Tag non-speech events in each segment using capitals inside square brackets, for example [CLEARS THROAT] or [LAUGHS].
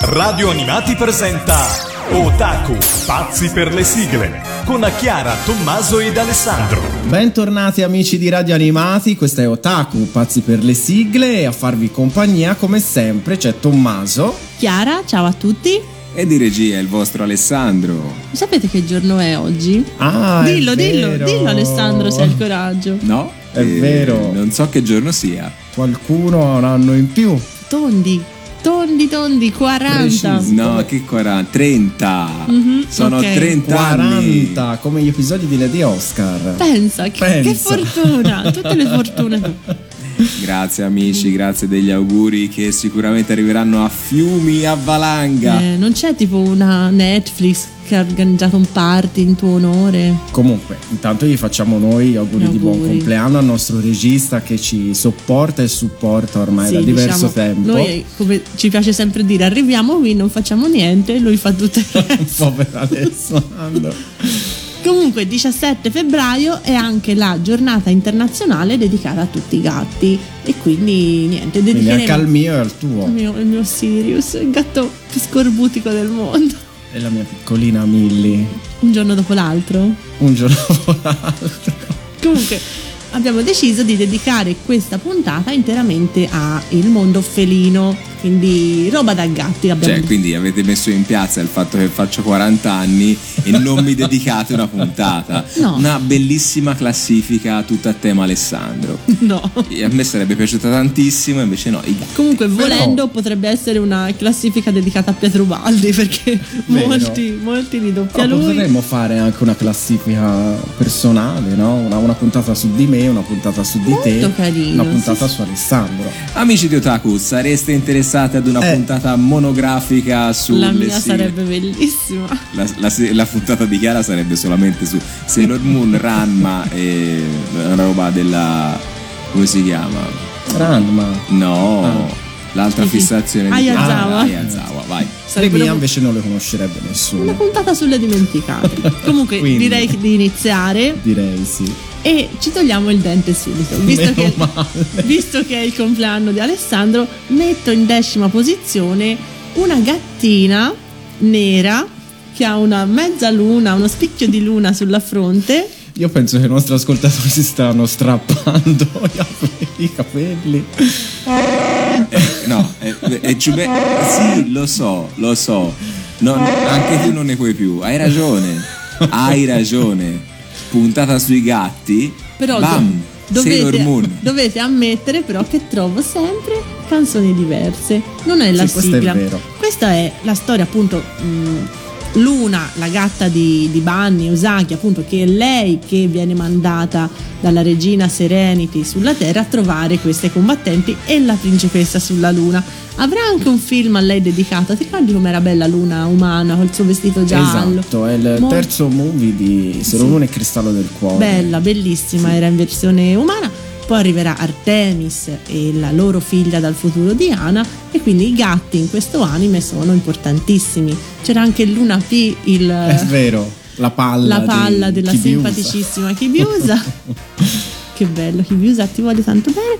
Radio Animati presenta Otaku, pazzi per le sigle, con Chiara, Tommaso ed Alessandro. Bentornati amici di Radio Animati, questa è Otaku, pazzi per le sigle e a farvi compagnia come sempre c'è Tommaso. Chiara, ciao a tutti. E di regia il vostro Alessandro. Sapete che giorno è oggi? Ah, dillo, è dillo, vero. dillo Alessandro se hai il coraggio. No? È vero. Non so che giorno sia. Qualcuno ha un anno in più. Tondi, tondi, tondi, 40. Preciso. No, che 40? 30. Mhm, Sono ok. 30 anni. 40, come gli episodi di Lady Oscar. Pensa, che, che Pensa. fortuna, tutte le fortune. [LAUGHS] Grazie amici, grazie degli auguri che sicuramente arriveranno a fiumi, a valanga. Eh, non c'è tipo una Netflix che ha organizzato un party in tuo onore? Comunque, intanto gli facciamo noi gli auguri, Gli di buon auguri. compleanno al nostro regista che ci sopporta e supporta ormai Sì, da diverso diciamo, tempo. Noi, come ci piace sempre dire, arriviamo qui, non facciamo niente, lui fa tutto il [LAUGHS] resto. Povero Alessandro. Comunque, 17 febbraio è anche la giornata internazionale dedicata a tutti i gatti. E quindi niente, Quindi dedicheremo anche al mio e al tuo. il mio, il mio Sirius, il gatto più scorbutico del mondo. E la mia piccolina Millie. Un giorno dopo l'altro. Un giorno dopo l'altro. Comunque, abbiamo deciso di dedicare questa puntata interamente al mondo felino. Quindi, roba da gatti. Abbiamo Cioè, quindi avete messo in piazza il fatto che faccio 40 anni e non mi dedicate una puntata. [LAUGHS] No. Una bellissima classifica tutta a tema Alessandro. [LAUGHS] No. E a me sarebbe piaciuta tantissimo, invece no, i gatti. Comunque, Però- volendo, potrebbe essere una classifica dedicata a Pietro Baldi perché Vero. molti, molti li doppia Però lui. potremmo fare anche una classifica personale, no? Una, una puntata su di me, una puntata su di te, Molto carino, una puntata sì, su Alessandro. Amici di Otaku, sareste interessati ad una Eh. puntata monografica sulle La mia sigle? sarebbe bellissima. La, la la puntata di Chiara sarebbe solamente su Sailor Moon, Ranma [LAUGHS] e una roba della. come si chiama? Ranma. No, Ah. l'altra Sì, fissazione Ayazawa. di Chiara. Ayazawa, vai. Le Sarebbe mie una, invece non le conoscerebbe una nessuno. puntata sulle dimenticate. [LAUGHS] Comunque, Quindi. direi di iniziare Direi sì. E ci togliamo il dente subito. Visto che, [LAUGHS] visto che è il compleanno di Alessandro, metto in decima posizione una gattina nera che ha una mezza luna, uno spicchio di luna sulla fronte. Io penso che i nostri ascoltatori si stanno strappando [LAUGHS] i capelli. Eh, no, è, è Giube- Sì, lo so, lo so. Non- anche tu non ne puoi più. Hai ragione. Hai ragione. Puntata sui gatti. Però Bam. do- dovete, Moon. dovete ammettere però che trovo sempre canzoni diverse. Non è la Sì, è sigla. vero. Questa è la storia appunto mh, Luna, la gatta di, di Bunny, Usagi, appunto, che è lei che viene mandata dalla regina Serenity sulla Terra a trovare queste combattenti e la principessa sulla Luna. Avrà anche un film a lei dedicato. Ti ricordi com'era bella Luna umana col suo vestito giallo? Esatto, è il Molto- terzo movie di Sailor Moon e Cristallo del Cuore. Bella, bellissima, era in versione umana. Poi arriverà Artemis e la loro figlia dal futuro Diana e quindi i gatti in questo anime sono importantissimi. C'era anche Luna P, il, È vero, la palla, la palla della Kibiusa. simpaticissima Kibiusa. [LAUGHS] che bello, Kibiusa, ti voglio tanto bene.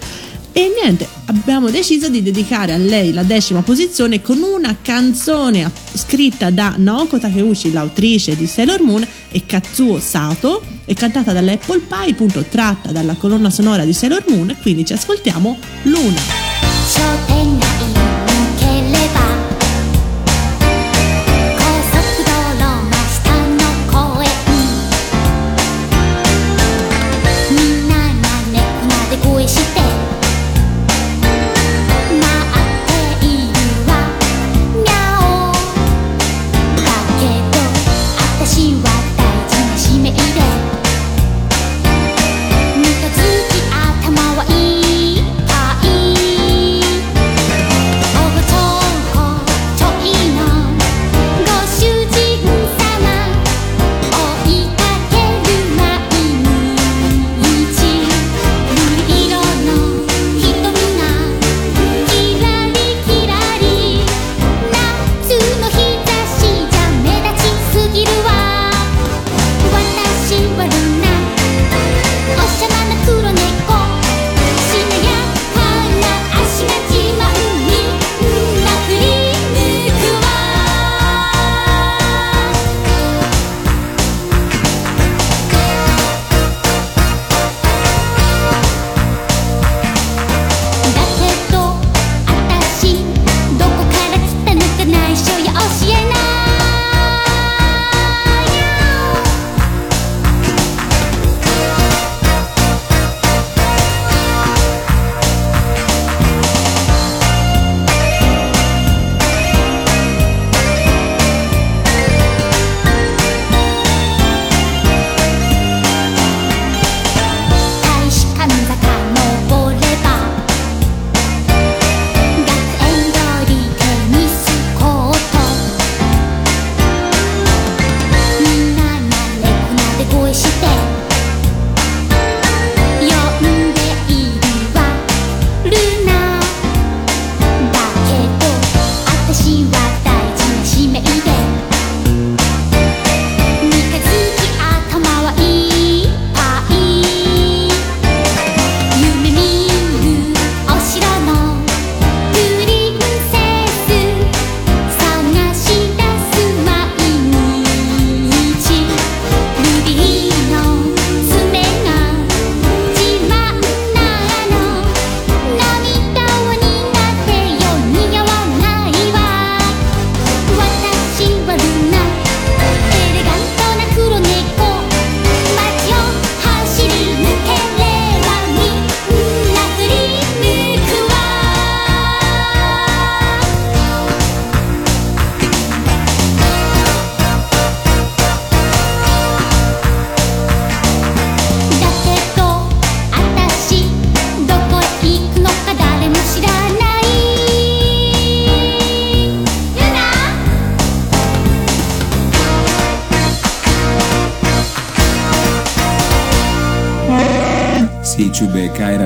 E niente, abbiamo deciso di dedicare a lei la decima posizione con una canzone scritta da Naoko Takeuchi, l'autrice di Sailor Moon, e Katsuo Sato, e cantata dall'Apple Pie, appunto tratta dalla colonna sonora di Sailor Moon. Quindi ci ascoltiamo Luna.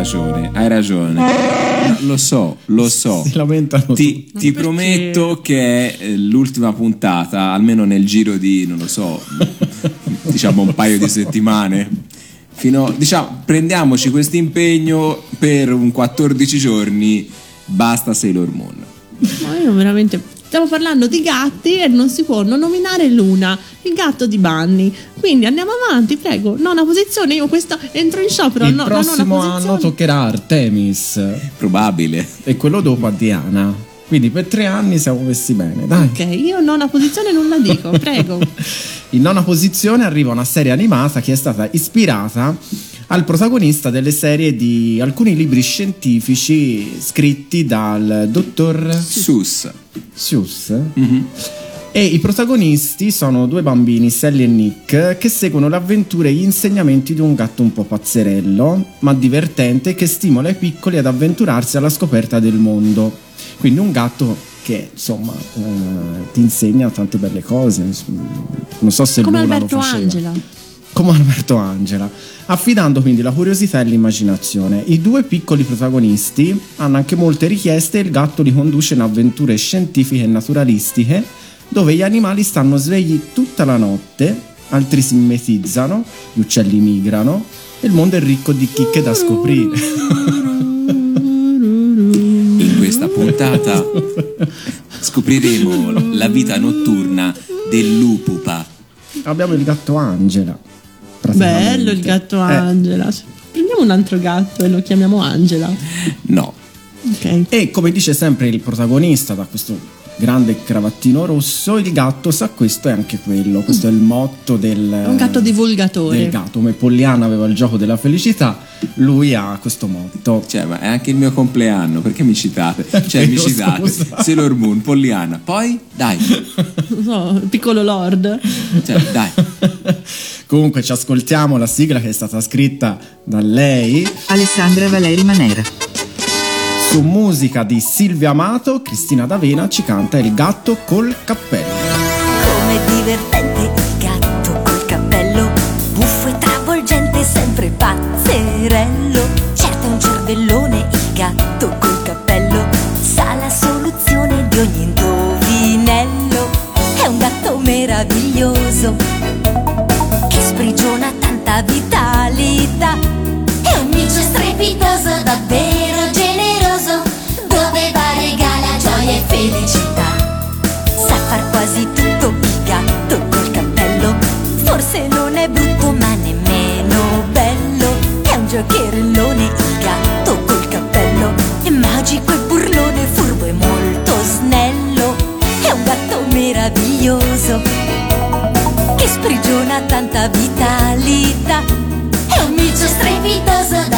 Ragione, hai ragione. No, lo so, lo so. Si lamentano Ti, ti prometto che è eh, l'ultima puntata, almeno nel giro di, non lo so, diciamo un paio di settimane. Fino, diciamo, prendiamoci questo impegno per un 14 giorni, basta Sailor Moon. Ma io veramente. Stiamo parlando di gatti e non si può non nominare Luna, il gatto di Bunny. Quindi andiamo avanti, prego. Nona posizione, io questa entro in sciopero. Il no, prossimo anno toccherà Artemis Probabile. e quello dopo a Diana. Quindi per tre anni siamo messi bene, dai. Ok, io nona posizione non la dico, [LAUGHS] prego. In nona posizione arriva una serie animata che è stata ispirata al protagonista delle serie di alcuni libri scientifici scritti dal dottor Sus. Seuss. E i protagonisti sono due bambini, Sally e Nick, che seguono le avventure e gli insegnamenti di un gatto un po' pazzerello, ma divertente, che stimola i piccoli ad avventurarsi alla scoperta del mondo. Quindi un gatto che, insomma, eh, ti insegna tante belle cose. Non so se Come Luna Alberto. Angela. Come Alberto Angela, affidando quindi la curiosità e l'immaginazione. I due piccoli protagonisti hanno anche molte richieste e il gatto li conduce in avventure scientifiche e naturalistiche dove gli animali stanno svegli tutta la notte, altri si mimetizzano, gli uccelli migrano e il mondo è ricco di chicche da scoprire. Puntata scopriremo la vita notturna del lupupa. Abbiamo il gatto Angela. Bello il gatto Eh, Angela. Prendiamo un altro gatto e lo chiamiamo Angela. No, Ok. E come dice sempre il protagonista da questo grande cravattino rosso, il gatto sa questo e anche quello. Questo è il motto del. È un gatto divulgatore. Del gatto. Come Pollyanna aveva il gioco della felicità, lui ha questo motto. cioè, ma è anche il mio compleanno, perché mi citate? [LAUGHS] Cioè, mi citate scusa. Sailor Moon, Pollyanna. Poi, dai, Non so, il piccolo Lord. cioè, dai. Comunque ci ascoltiamo la sigla che è stata scritta da lei Alessandra Valeri Manera. su musica di Silvia Amato, Cristina D'Avena ci canta Il gatto col cappello. Come divertente cervellone il gatto col cappello, sa la soluzione di ogni indovinello. È un gatto meraviglioso che sprigiona tanta vitalità. È un micio strepitoso, davvero sprigiona tanta vitalità. È un micio strepitoso,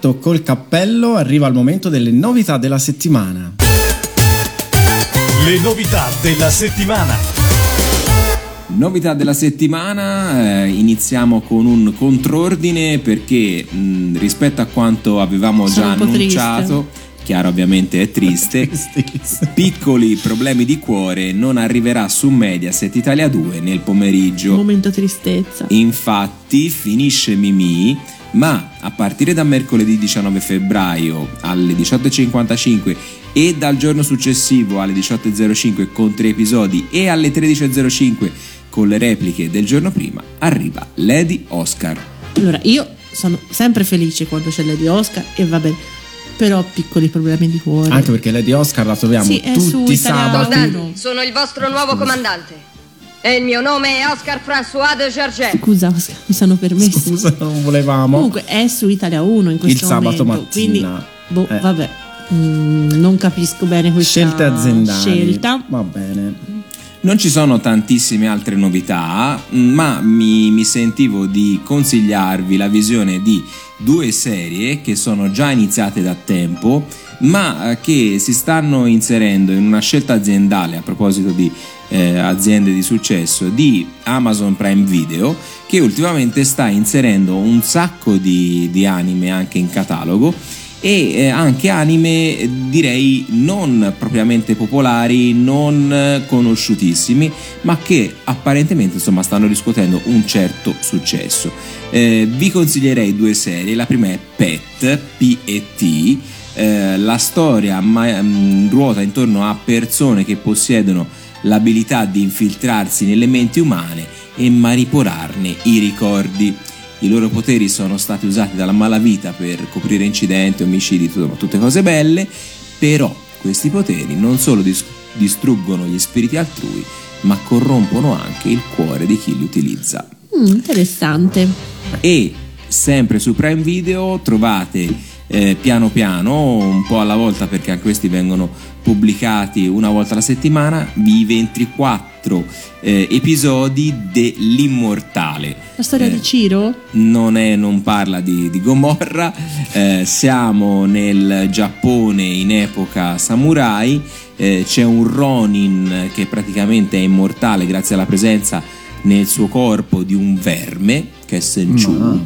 gatto col cappello arriva il momento delle novità della settimana. Le novità della settimana. Novità della settimana, eh, iniziamo con un contrordine perché mh, rispetto a quanto avevamo Sono già annunciato, chiaro ovviamente è triste, [LAUGHS] piccoli problemi di cuore non arriverà su Mediaset Italia 2 nel pomeriggio. Momento tristezza. Infatti finisce Mimì, ma a partire da mercoledì 19 febbraio alle 18.55 e dal giorno successivo alle 18.05 con tre episodi e alle 13.05 con le repliche del giorno prima arriva Lady Oscar. Allora, io sono sempre felice quando c'è Lady Oscar e va bene. Però ho piccoli problemi di cuore. Anche perché Lady Oscar la troviamo Sì, è su tutti i Italia sabati. sono il vostro nuovo comandante. E il mio nome è Oscar François de Gerget. Scusa, Oscar, mi sono permesso. Scusa, non volevamo. Comunque è su Italia 1 in questo Il sabato momento, mattina. Quindi, boh, Eh. vabbè. Mm, non capisco bene questa Scelte aziendali. scelta. Va bene. Non ci sono tantissime altre novità, ma mi, mi sentivo di consigliarvi la visione di due serie che sono già iniziate da tempo, ma eh, che si stanno inserendo in una scelta aziendale a proposito di eh, aziende di successo di Amazon Prime Video, che ultimamente sta inserendo un sacco di, di anime anche in catalogo e eh, anche anime direi non propriamente popolari, non eh, conosciutissimi, ma che apparentemente insomma stanno riscuotendo un certo successo. Eh, vi consiglierei due serie, la prima è Pet, P-E-T, eh, la storia ma- mh, ruota intorno a persone che possiedono l'abilità di infiltrarsi nelle menti umane e manipolarne i ricordi. I loro poteri sono stati usati dalla malavita per coprire incidenti, omicidi, tutto- tutte cose belle, però questi poteri non solo dis- distruggono gli spiriti altrui, ma corrompono anche il cuore di chi li utilizza. Mm, interessante. E sempre su Prime Video trovate eh, piano piano, un po' alla volta perché anche questi vengono pubblicati una volta alla settimana, i 24 eh, episodi dell'Immortale. La storia Eh, di Ciro? non, è, non parla di, di Gomorra, eh, siamo nel Giappone in epoca samurai, eh, c'è un Ronin che praticamente è immortale grazie alla presenza nel suo corpo di un verme, che è Senchu, Mamma.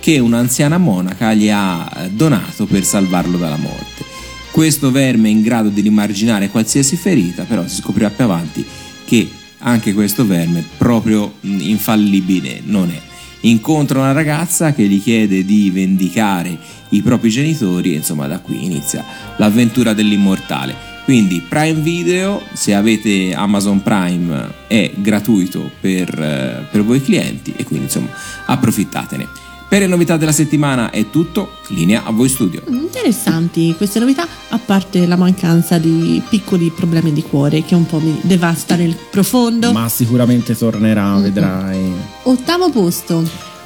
che un'anziana monaca gli ha donato per salvarlo dalla morte. Questo verme è in grado di rimarginare qualsiasi ferita, però si scoprirà più avanti che anche questo verme proprio infallibile non è. Incontra una ragazza che gli chiede di vendicare i propri genitori e insomma da qui inizia l'avventura dell'immortale. Quindi Prime Video, se avete Amazon Prime, è gratuito per, eh, per voi clienti e quindi insomma approfittatene. Per le novità della settimana è tutto, linea a voi studio. Mm, Interessanti queste novità, a parte la mancanza di piccoli problemi di cuore che un po' mi devasta nel profondo. Ma sicuramente tornerà, vedrai. Ottavo posto.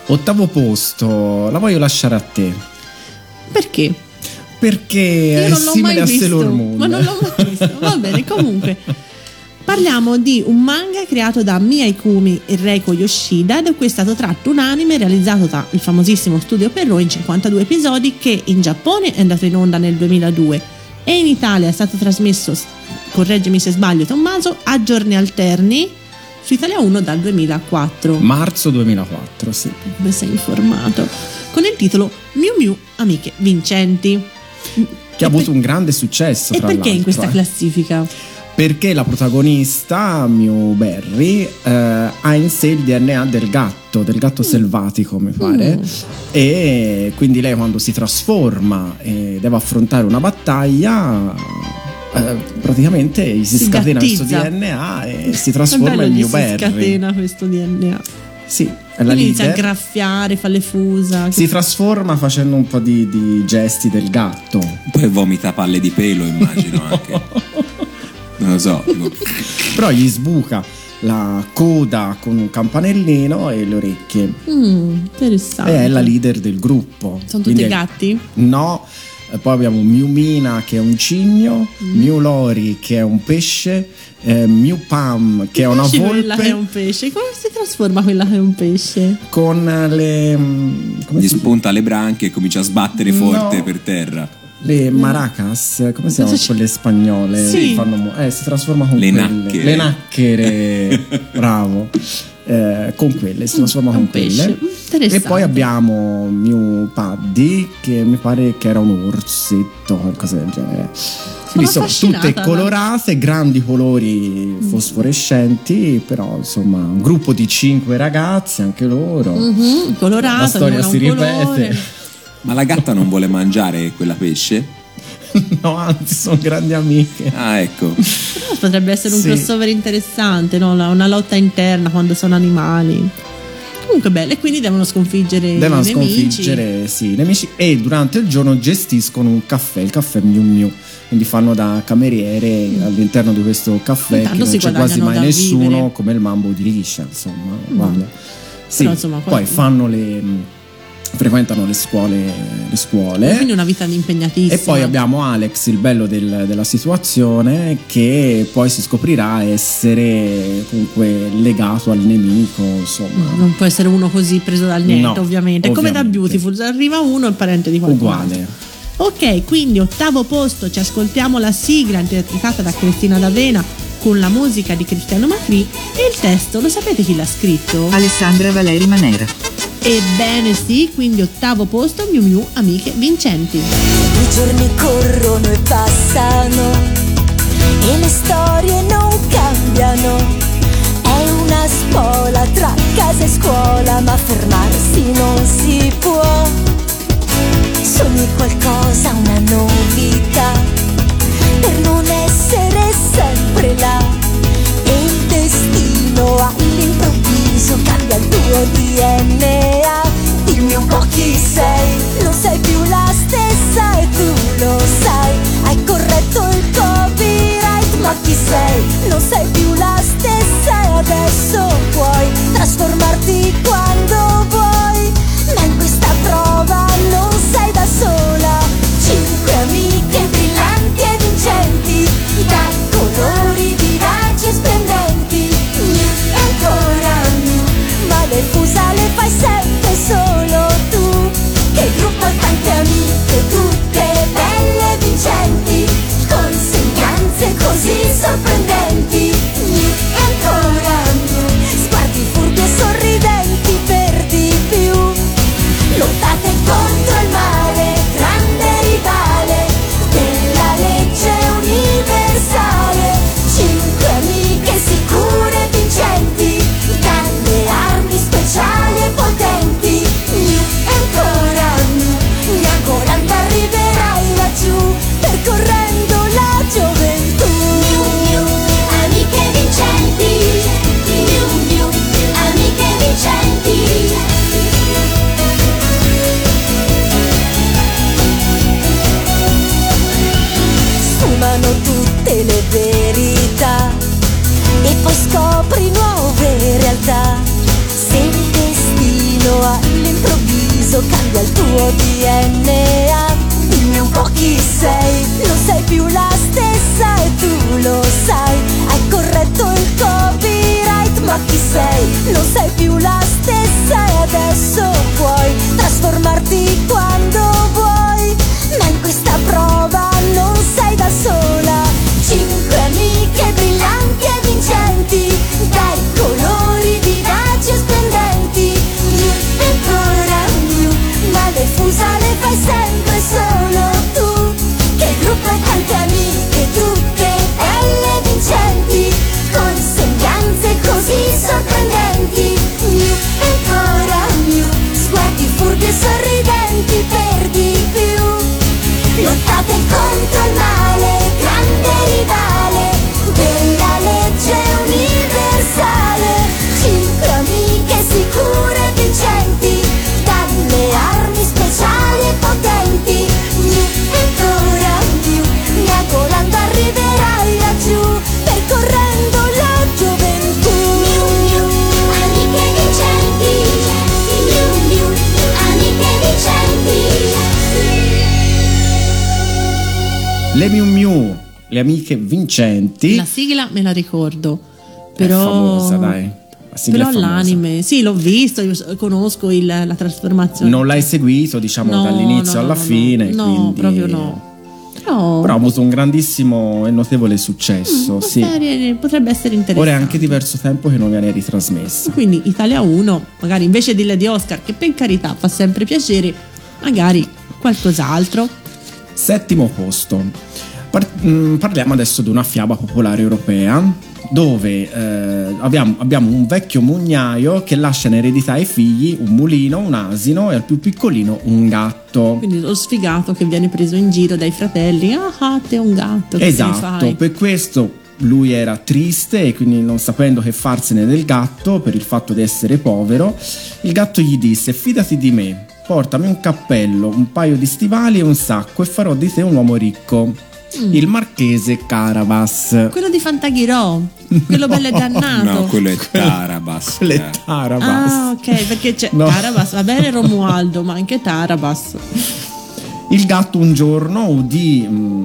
Ottavo posto, la voglio lasciare a te. Perché? Perché Io è non l'ho simile mai a visto. Sailor Moon. Ma non l'ho mai visto. Va bene, comunque. [LAUGHS] Parliamo di un manga creato da Mia Ikumi e Reiko Yoshida ed è qui stato tratto un anime realizzato dal famosissimo studio Perro in 52 episodi che in Giappone è andato in onda nel 2002 e in Italia è stato trasmesso, correggimi se sbaglio Tommaso, a giorni alterni su Italia 1 dal 2004. Marzo 2004, sì. Come sei informato? Con il titolo Miu Miu Amiche Vincenti. Che ha avuto un grande successo. E perché in questa eh. classifica? Perché la protagonista, Mew Berry, eh, ha in sé il DNA del gatto, del Mm. gatto selvatico, mi pare. E quindi lei quando si trasforma e deve affrontare una battaglia, eh, praticamente gli si, Si scatena questo gattizza. DNA e si trasforma in Mew si Berry. scatena questo DNA. Sì, è la inizia a graffiare, fa le fusa. Si trasforma facendo un po' di, di gesti del gatto. Poi vomita palle di pelo, immagino anche. [LAUGHS] Non lo so. [LAUGHS] Però gli sbuca la coda con un campanellino e le orecchie. Mm, interessante. E è la leader del gruppo. Sono tutti è- gatti? No, E poi abbiamo Miu Mina che è un cigno, Mm. Miu Lori che è un pesce, eh, Miu Pam che è una Dici quella che è volpe un pesce. Come si trasforma quella che è un pesce? con le mm, come Gli si spunta le branche e comincia a sbattere forte No. per terra. Le maracas, come si chiamano quelle spagnole? Sì. Che fanno eh, si trasforma con Le quelle. nacchere. Le nacchere, [LAUGHS] bravo. Eh, con quelle, si trasforma Un con pesce. quelle. E poi abbiamo Mew Paddy, che mi pare che era un orsetto, qualcosa del genere. Quindi sono tutte colorate, grandi colori fosforescenti, però insomma un gruppo di cinque ragazze, anche loro. Mhm, colorato, La storia si un colore. [LAUGHS] Ma la gatta non vuole mangiare quella pesce? [LAUGHS] no, anzi, sono grandi amiche. Ah, ecco. Però potrebbe essere un Sì. crossover interessante, no? Una- una lotta interna quando sono animali. Comunque bello, e quindi devono sconfiggere Devono i nemici. sconfiggere sì, i nemici e durante il giorno gestiscono un caffè, il caffè Miu Miu. Quindi fanno da cameriere all'interno di questo caffè Intanto che non si c'è quasi guadagnano mai da nessuno vivere. Mm. come il mambo di Liscia, insomma, uguale. Sì, Però, insomma, poi qualcuno- fanno le frequentano le scuole, le scuole. Quindi una vita impegnatissima. E poi abbiamo Alex, il bello del- della situazione, che poi si scoprirà essere comunque legato al nemico, insomma. Non può essere uno così preso dal niente, No, ovviamente. È come da ovviamente. Beautiful, arriva uno e parente di qualcuno. Uguale. Ok, quindi ottavo posto, ci ascoltiamo la sigla interpretata da Cristina D'Avena con la musica di Cristiano Macri e il testo, lo sapete chi l'ha scritto? Alessandra Valeri Manera. Ebbene sì, quindi ottavo posto, Miu Miu, amiche vincenti. I giorni corrono e passano e le storie non cambiano. È una spola tra casa e scuola, ma fermarsi non si può. Sogni qualcosa, una novità, per non essere sempre là. E il destino all'improvviso cambia il tuo DNA. Dimmi un po' chi sei, non sei più la stessa e tu lo sai. Hai corretto il copyright, ma chi sei? Non sei più la stessa e adesso puoi trasformarti quando surpreendente. Vincenti. La sigla me la ricordo, È però... famosa, dai. Però è l'anime, sì, l'ho visto, conosco il- la trasformazione. Non l'hai seguito, diciamo, No, dall'inizio no, alla no, fine. No, quindi- proprio no. Però, Però ha avuto un grandissimo e notevole successo. una sì. potrebbe essere interessante. Ora è anche diverso tempo che non viene ritrasmessa. Quindi Italia 1, magari invece di Lady Oscar, che per carità fa sempre piacere, magari qualcos'altro. Settimo posto. Par- mm, parliamo adesso di una fiaba popolare europea dove eh, abbiamo, abbiamo un vecchio mugnaio che lascia in eredità ai figli un mulino, un asino e al più piccolino un gatto. Quindi lo sfigato che viene preso in giro dai fratelli. Ah, ah, te un gatto. Esatto, per questo lui era triste e quindi non sapendo che farsene del gatto per il fatto di essere povero, il gatto gli disse fidati di me, portami un cappello, un paio di stivali e un sacco e farò di te un uomo ricco. Mm. Il marchese Carabas. Quello di Fantaghirò, quello bello e [LAUGHS] dannato. No, quello è Tarabas. [LAUGHS] Quello è eh. Tarabas. Ah, ok, perché c'è No. Tarabas, va bene Romualdo, ma anche Tarabas. Il gatto un giorno udì mm,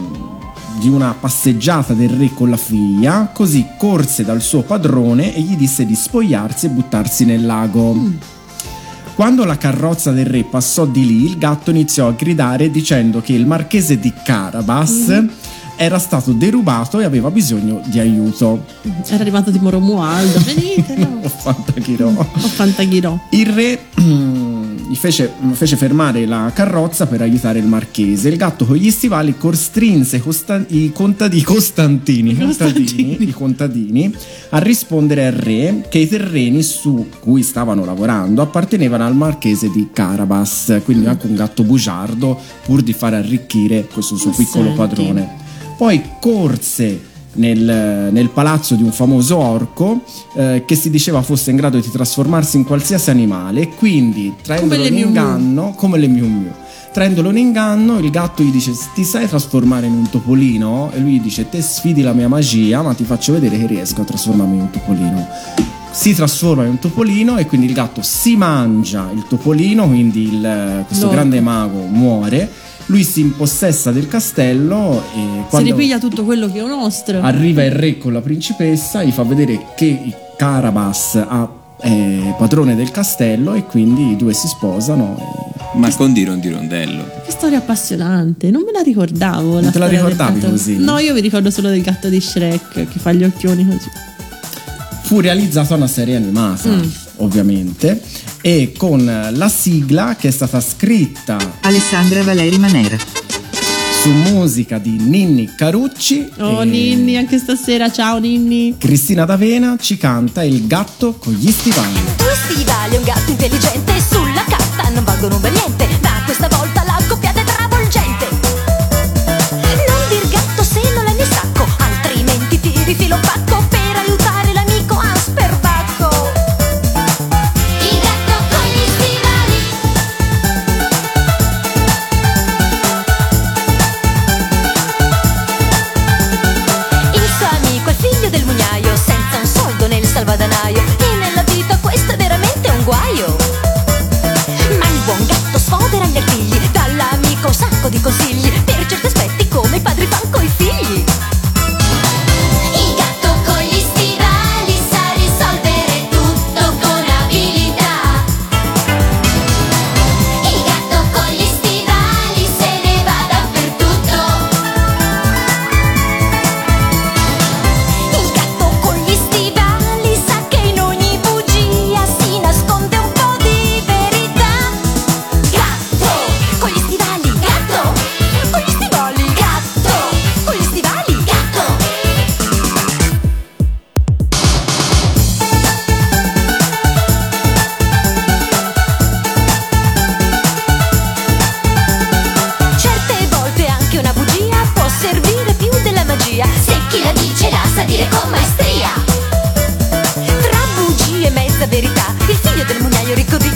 di una passeggiata del re con la figlia, così corse dal suo padrone e gli disse di spogliarsi e buttarsi nel lago. Quando la carrozza del re passò di lì, il gatto iniziò a gridare dicendo che il marchese di Carabas era stato derubato e aveva bisogno di aiuto. Era arrivato tipo Romualdo, venite? [LAUGHS] Ho Fantaghirò. O Fantaghirò. Il re [CLEARS THROAT] gli fece, fece fermare la carrozza per aiutare il marchese. Il gatto con gli stivali costrinse costa- i contadi- costantini, contadini, i contadini a rispondere al re che i terreni su cui stavano lavorando appartenevano al marchese di Carabas, quindi anche un gatto bugiardo pur di far arricchire questo suo piccolo padrone. Poi corse nel, nel palazzo di un famoso orco eh, che si diceva fosse in grado di trasformarsi in qualsiasi animale e quindi traendolo in inganno come le Miu Miu traendolo in inganno il gatto gli dice ti sai trasformare in un topolino? E lui gli dice te sfidi la mia magia ma ti faccio vedere che riesco a trasformarmi in un topolino. Si trasforma in un topolino e quindi il gatto si mangia il topolino quindi il- questo L'orco. grande mago muore lui si impossessa del castello e Si ripiglia tutto quello che è nostro. arriva il re con la principessa, gli fa vedere che Carabas ha- è padrone del castello e quindi i due si sposano. Ma con Diron di Rondello. Che storia appassionante, non me la ricordavo. Non la te la ricordavi così? No, io mi ricordo solo del gatto di Shrek che fa gli occhioni così. Fu realizzata una serie animata, Mm. ovviamente, e con la sigla che è stata scritta Alessandra Valeri Manera. su musica di Ninni Carucci. Oh Ninni, anche stasera, ciao Ninni. Cristina D'Avena ci canta Il gatto con gli stivali. Due stivali un gatto intelligente Sulla carta non valgono per niente Ma questa volta figlio del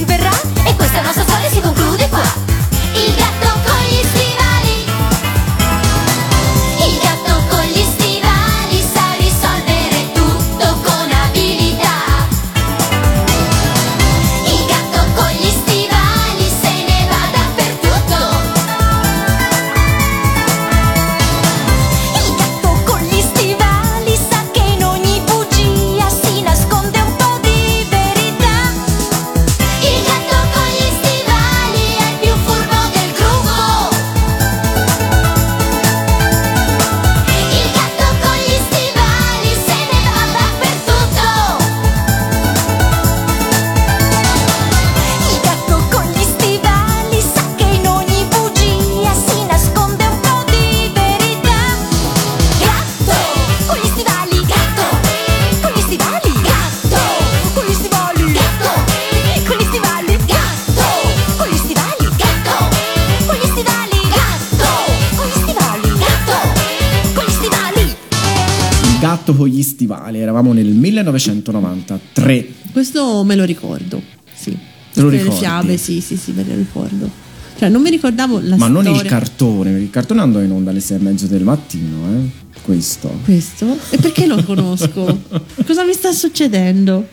1993. Questo me lo ricordo, sì. Te lo ricordi? Le fiabe, sì, sì, sì, me le ricordo. Cioè, non mi ricordavo la Ma non storia. il cartone, il cartone andò in onda alle sei e mezzo del mattino, eh? Questo. Questo? E perché lo conosco? [LAUGHS] Cosa mi sta succedendo?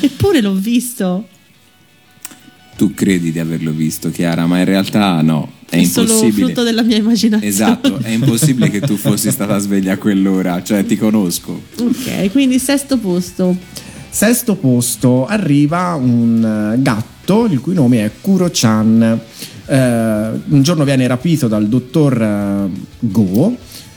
Eppure l'ho visto. Tu credi di averlo visto, Chiara, ma in realtà no. È, È solo impossibile. frutto della mia immaginazione. Esatto, è impossibile che tu fossi stata sveglia a quell'ora, cioè ti conosco. Ok, quindi sesto posto. Sesto posto arriva un eh, gatto il cui nome è Kuro-chan. Eh, un giorno viene rapito dal dottor eh, Go,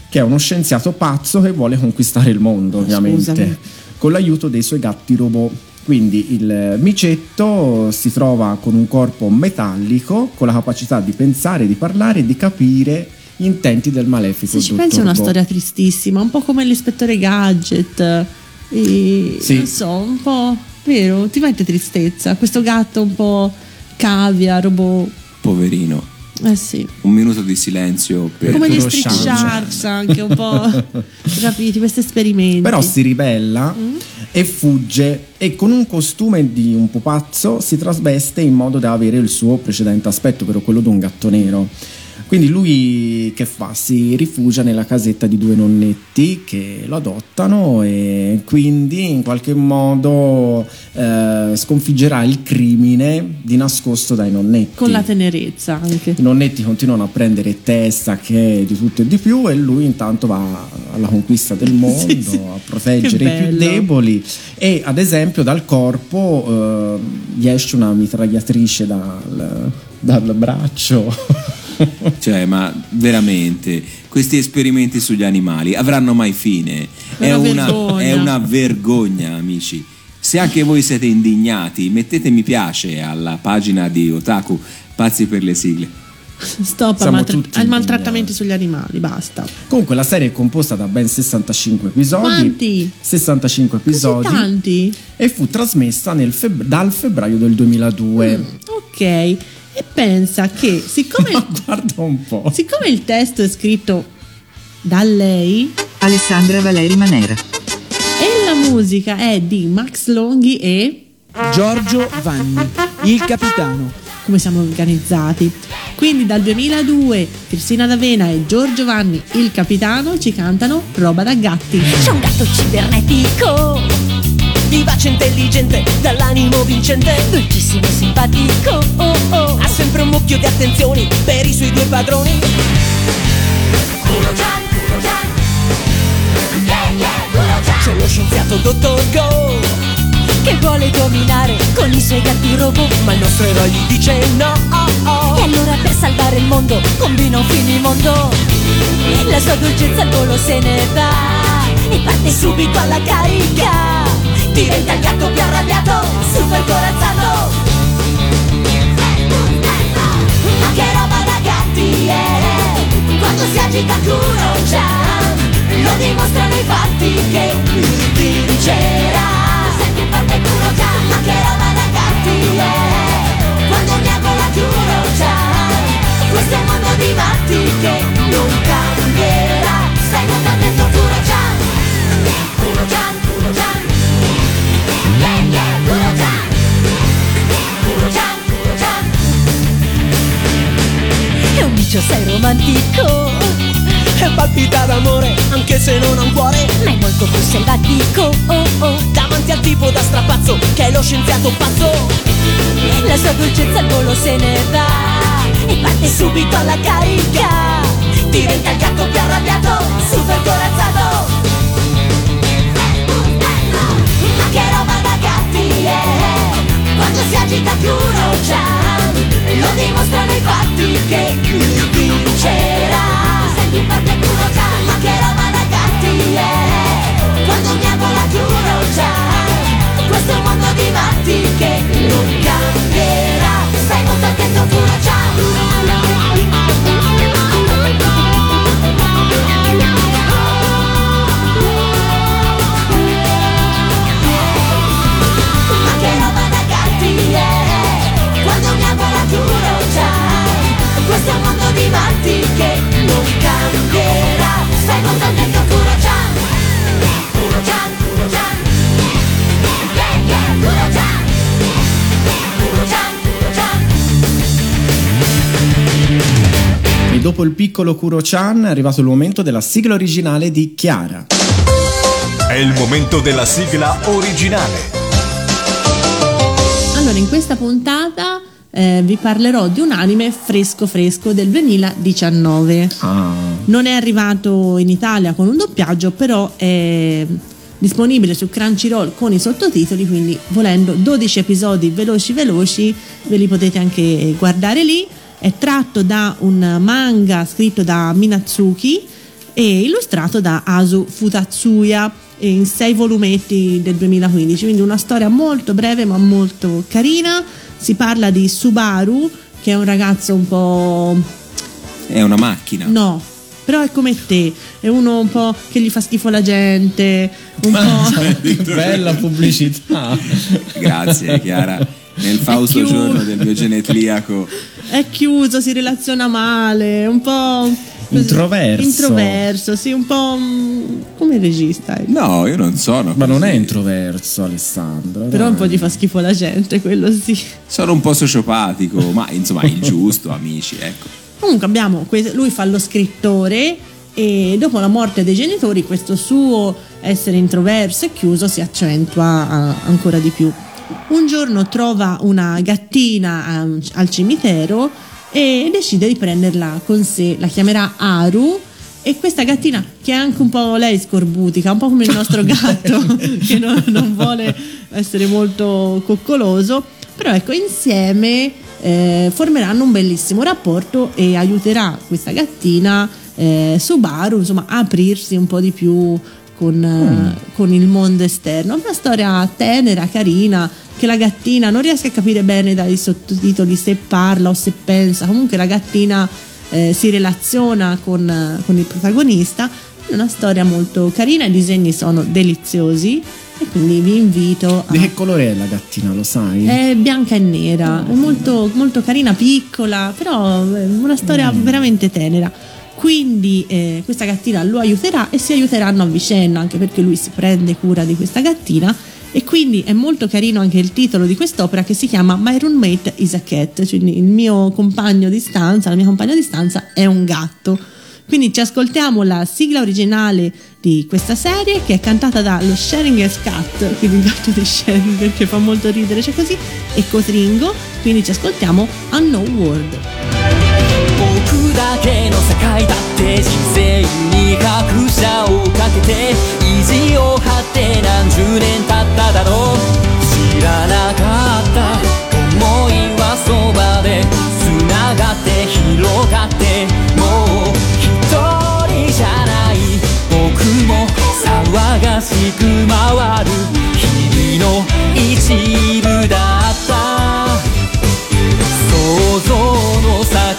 che è uno scienziato pazzo che vuole conquistare il mondo, ovviamente, scusami. con l'aiuto dei suoi gatti robot. Quindi il micetto si trova con un corpo metallico, con la capacità di pensare, di parlare e di capire gli intenti del malefico. Se ci pensi è una Go. storia tristissima, un po' come l'ispettore Gadget. E, Sì. Non so, un po', vero? Ti mette tristezza. Questo gatto un po' cavia, robot. Poverino. Eh sì. Un minuto di silenzio per Come gli Street Sharks. Anche un po' [LAUGHS] rapiti, questi esperimenti. Però si ribella Mm. e fugge e con un costume di un pupazzo si trasveste in modo da avere il suo precedente aspetto, ovvero quello di un gatto nero. Quindi lui che fa? Si rifugia nella casetta di due nonnetti che lo adottano e quindi in qualche modo eh, sconfiggerà il crimine di nascosto dai nonnetti. Con la tenerezza anche. I nonnetti continuano a prendere testa che di tutto e di più e lui intanto va alla conquista del [LAUGHS] mondo, Sì, sì. a proteggere i più deboli e ad esempio dal corpo eh, gli esce una mitragliatrice dal, dal braccio. [LAUGHS] Cioè, ma veramente, questi esperimenti sugli animali avranno mai fine? È una vergogna. è una vergogna, amici. Se anche voi siete indignati, mettete mi piace alla pagina di Otaku Pazzi per le sigle. Stop al, maltra- al maltrattamenti sugli animali, basta. Comunque la serie è composta da ben 65 episodi. Quanti? 65 Così episodi. tanti? E fu trasmessa nel feb- dal febbraio del 2002. Ok. E pensa che siccome, [LAUGHS] Ma guarda un po'. siccome il testo è scritto da lei Alessandra Valeri Manera. e la musica è di Max Longhi e Giorgio Vanni, il capitano. come siamo organizzati. Quindi dal 2002 Cristina D'Avena e Giorgio Vanni, il capitano, ci cantano Roba da gatti. C'è un gatto cibernetico Vivace, intelligente, dall'animo vincente. Dolcissimo simpatico oh, oh. Ha sempre un mucchio di attenzioni per i suoi due padroni. C'è lo scienziato Dottor Go Che vuole dominare con i suoi gatti robot. Ma il nostro eroe gli dice no oh, oh. E allora per salvare il mondo combina un finimondo. La sua dolcezza al volo se ne va E parte subito alla carica Diventa il gatto più arrabbiato Super corazzato Ma che roba da gatti è Quando si agita Kuro-chan Lo dimostrano i fatti che vincerà Senti forte Kuro-chan Ma che roba da gatti è Quando miagola Kuro-chan Questo è un mondo di matti che non cambierà. Stai molto attento Kuro-chan bicio sei romantico. E palpita d'amore anche se non ha un cuore. Ma è molto più selvatico. Oh, oh. Davanti al tipo da strapazzo che è lo scienziato pazzo. La sua dolcezza al volo se ne va E parte subito alla carica. Diventa il gatto più arrabbiato Super corazzato si agita Kuro-chan Lo dimostrano i fatti che lui vincerà. Senti forte Kuro-chan Ma che roba da gatti è Quando miagola Kuro-chan Questo è un mondo di matti che non cambierà. Stai molto attento Kuro-chan questo mondo di matti che non cambierà. Stai contando Kuro-chan Kuro-chan, Kuro-chan Yeah, yeah, Kuro-chan E dopo il piccolo Kuro-chan è arrivato il momento della sigla originale di Chiara. È il momento della sigla originale. Allora, in questa puntata eh, vi parlerò di un anime fresco fresco del 2019. Ah, Non è arrivato in Italia con un doppiaggio, però è disponibile su Crunchyroll con i sottotitoli, quindi volendo 12 episodi veloci veloci ve li potete anche guardare lì. È tratto da un manga scritto da Minatsuki e illustrato da Asu Futatsuya in sei volumetti del 2015, quindi una storia molto breve ma molto carina. Si parla di Subaru, che è un ragazzo un po' È una macchina. No, però è come te, è uno un po' che gli fa schifo la gente, un po'... [LAUGHS] [LAUGHS] bella pubblicità. Grazie Chiara. Nel fausto giorno del mio [LAUGHS] genetliaco. è chiuso, si relaziona male, un po'... così- Introverso. Introverso, sì, un po' mm, come regista. ecco. No, io non sono. Ma non è introverso Alessandro. Però dai. un po' gli fa schifo la gente, quello sì. Sono un po' sociopatico, [LAUGHS] ma insomma il giusto, amici, ecco. Comunque abbiamo, lui fa lo scrittore e dopo la morte dei genitori questo suo essere introverso e chiuso si accentua ancora di più. Un giorno trova una gattina ah, al cimitero e decide di prenderla con sé, la chiamerà Aru. E questa gattina che è anche un po' lei scorbutica, un po' come il nostro [LAUGHS] gatto [LAUGHS] che non, non vuole essere molto coccoloso, però ecco insieme eh, formeranno un bellissimo rapporto e aiuterà questa gattina eh, Subaru insomma a aprirsi un po' di più con, eh, con il mondo esterno. Una storia tenera, carina, che la gattina non riesce a capire bene dai sottotitoli se parla o se pensa, comunque la gattina eh, si relaziona con, eh, con il protagonista. È una storia molto carina, i disegni sono deliziosi e quindi vi invito a... Di che colore è la gattina, lo sai? È bianca e nera, è molto, molto carina, piccola, però è una storia veramente tenera. Quindi eh, questa gattina lo aiuterà e si aiuteranno a vicenda, anche perché lui si prende cura di questa gattina. E quindi è molto carino anche il titolo di quest'opera che si chiama My Roommate is a Cat, quindi il mio compagno di stanza, la mia compagna di stanza è un gatto. Quindi ci ascoltiamo la sigla originale di questa serie che è cantata dallo Scheringer's Cat, quindi il gatto di Scheringer che fa molto ridere, cioè così, e Cotringo. Quindi ci ascoltiamo Unknown World. 僕だけの世界だって人生に拍車をかけて意地を張って何十年経っただろう知らなかった思いはそばで繋がって広がってもう一人じゃない僕も騒がしく回る日々の一部だった。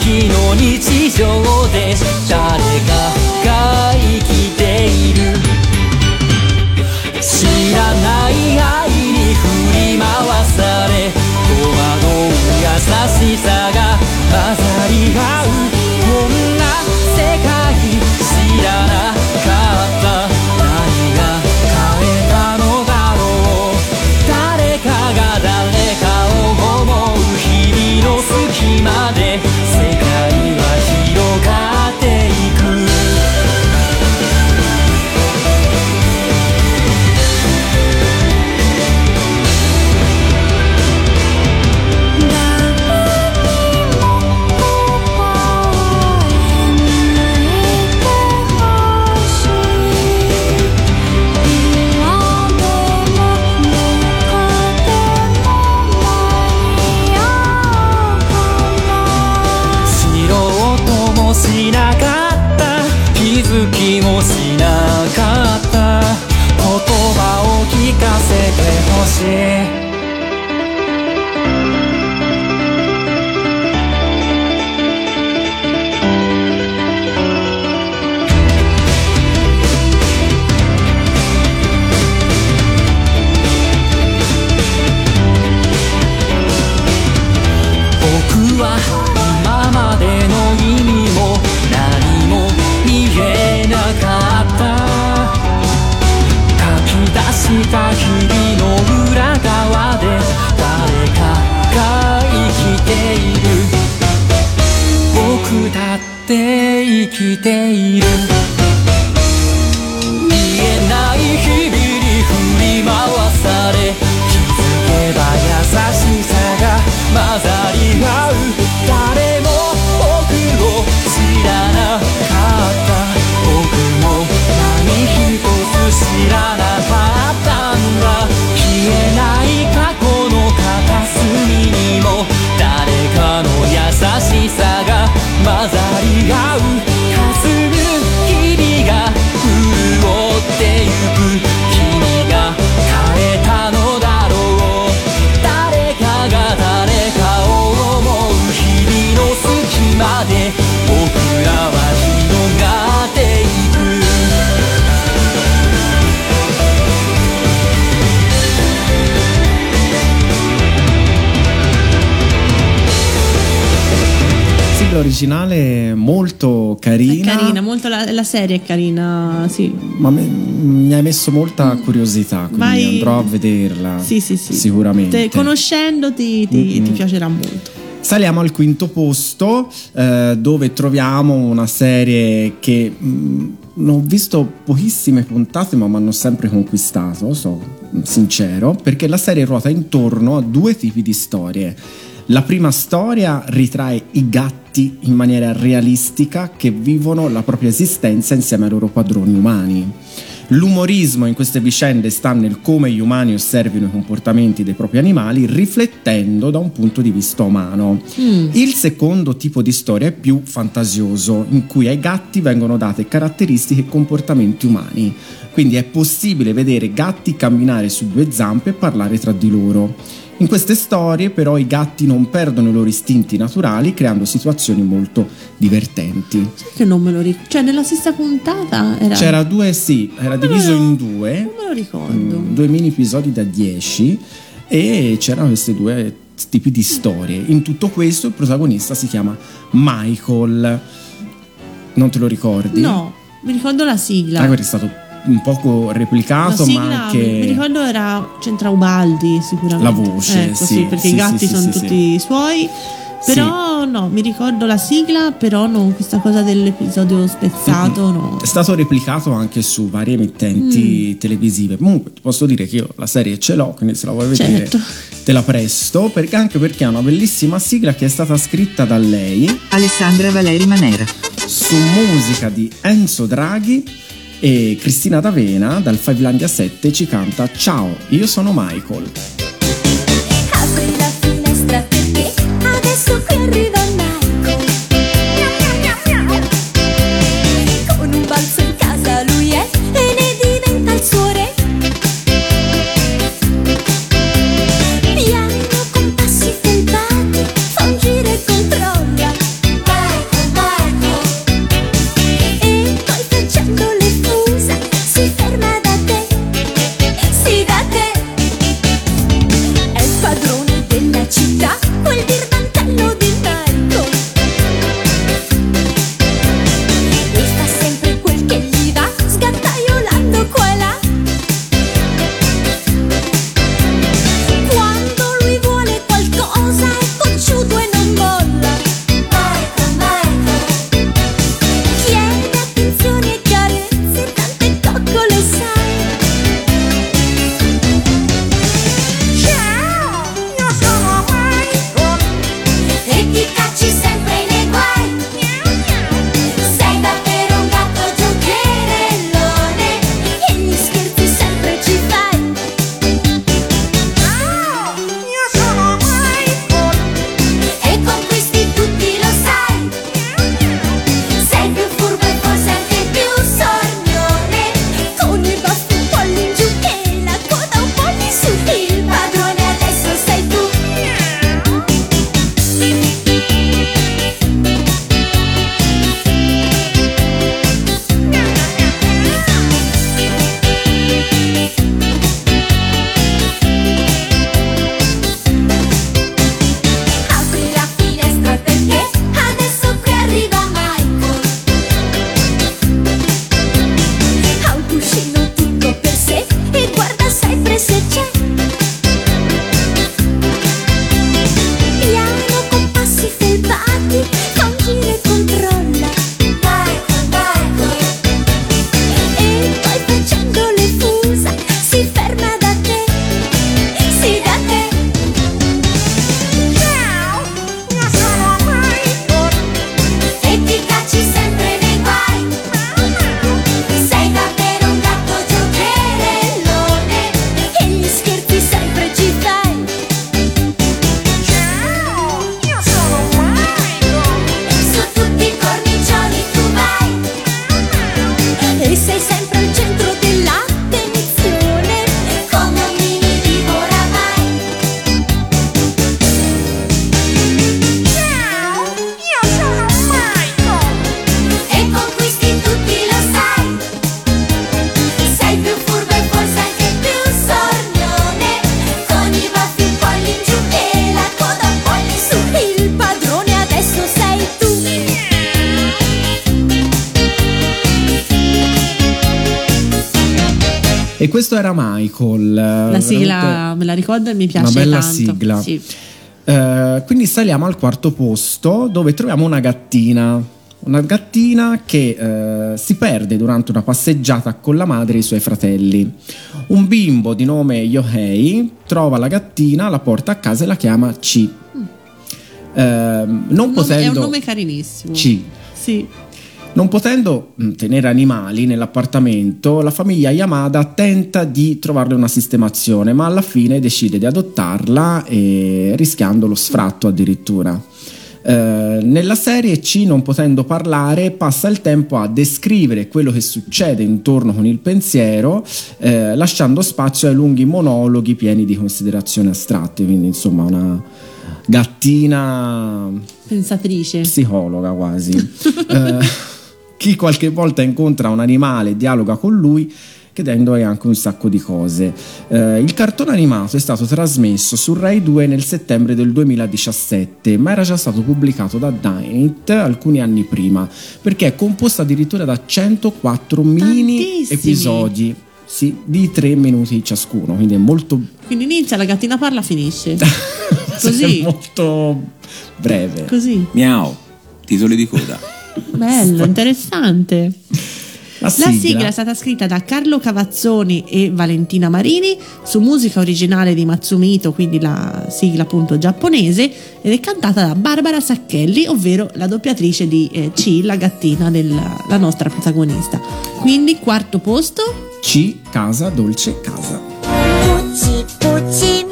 の先の日常で誰かって生きている originale molto È carina. carina, molto la, la serie è carina, sì. Ma me- mi hai messo molta curiosità, quindi Vai- andrò a vederla. Sì, sì, sì. Sicuramente. Te- conoscendoti ti, ti piacerà molto. Saliamo al quinto posto, eh, dove troviamo una serie che mh, non ho visto pochissime puntate, ma mi hanno sempre conquistato, sono sincero, perché la serie ruota intorno a due tipi di storie. La prima storia ritrae i gatti in maniera realistica che vivono la propria esistenza insieme ai loro padroni umani. L'umorismo in queste vicende sta nel come gli umani osservino i comportamenti dei propri animali, riflettendo da un punto di vista umano. Il secondo tipo di storia è più fantasioso, in cui ai gatti vengono date caratteristiche e comportamenti umani. Quindi è possibile vedere gatti camminare su due zampe e parlare tra di loro. In queste storie però i gatti non perdono i loro istinti naturali creando situazioni molto divertenti. Sai che non me lo ricordo. Cioè, nella stessa puntata era. C'era due, sì, era diviso in due. Non me lo ricordo. Mm, due mini episodi da 10 e c'erano questi due tipi di storie. In tutto questo il protagonista si chiama Michael. Non te lo ricordi? No, mi ricordo la sigla. Michael è stato un poco replicato, sigla, ma anche mi ricordo era c'entra Ubaldi sicuramente. La voce, ecco, sì, perché sì, i gatti sì, sì, sono sì, tutti sì. i suoi. Però no, mi ricordo la sigla, però non questa cosa dell'episodio spezzato, no. È stato replicato anche su varie emittenti Mm. televisive. Comunque ti posso dire che io la serie ce l'ho, quindi se la vuoi vedere Certo. te la presto, perché anche perché ha una bellissima sigla che è stata scritta da lei Alessandra Valeri Manera. su musica di Enzo Draghi e Cristina D'Avena dal Fivelandia 7 ci canta Ciao, io sono Michael. Questo era Michael. La sigla me la ricordo e mi piace Una bella tanto. sigla. Sì. Eh, quindi saliamo al quarto posto dove troviamo una gattina. Una gattina che eh, si perde durante una passeggiata con la madre e i suoi fratelli. Un bimbo di nome Yohei trova la gattina, la porta a casa e la chiama C. Eh, non nome- potendo è un nome carinissimo. C. Sì. Non potendo mh, tenere animali nell'appartamento, la famiglia Yamada tenta di trovarle una sistemazione, ma alla fine decide di adottarla rischiando lo sfratto addirittura. Eh, nella serie C, non potendo parlare, passa il tempo a descrivere quello che succede intorno con il pensiero, eh, lasciando spazio ai lunghi monologhi pieni di considerazioni astratte. Quindi, insomma, una gattina Pensatrice. psicologa quasi. [LAUGHS] Eh, chi qualche volta incontra un animale e dialoga con lui chiedendogli anche un sacco di cose. Eh, il cartone animato è stato trasmesso su Rai 2 nel settembre del 2017, ma era già stato pubblicato da Dynit alcuni anni prima, perché è composto addirittura da 104 mini episodi. Sì, di 3 minuti ciascuno, quindi è molto, Quindi inizia, la gattina parla, finisce. [LAUGHS] è Così. molto breve. Così. Miau, titoli di coda. [LAUGHS] Bello, interessante. La La sigla. sigla è stata scritta da Carlo Cavazzoni e Valentina Marini su musica originale di Matsumito, quindi la sigla appunto giapponese, ed è cantata da Barbara Sacchelli, ovvero la doppiatrice di eh, C, la gattina della la nostra protagonista. Quindi quarto posto, C, casa, dolce, casa. Pucci, pucci,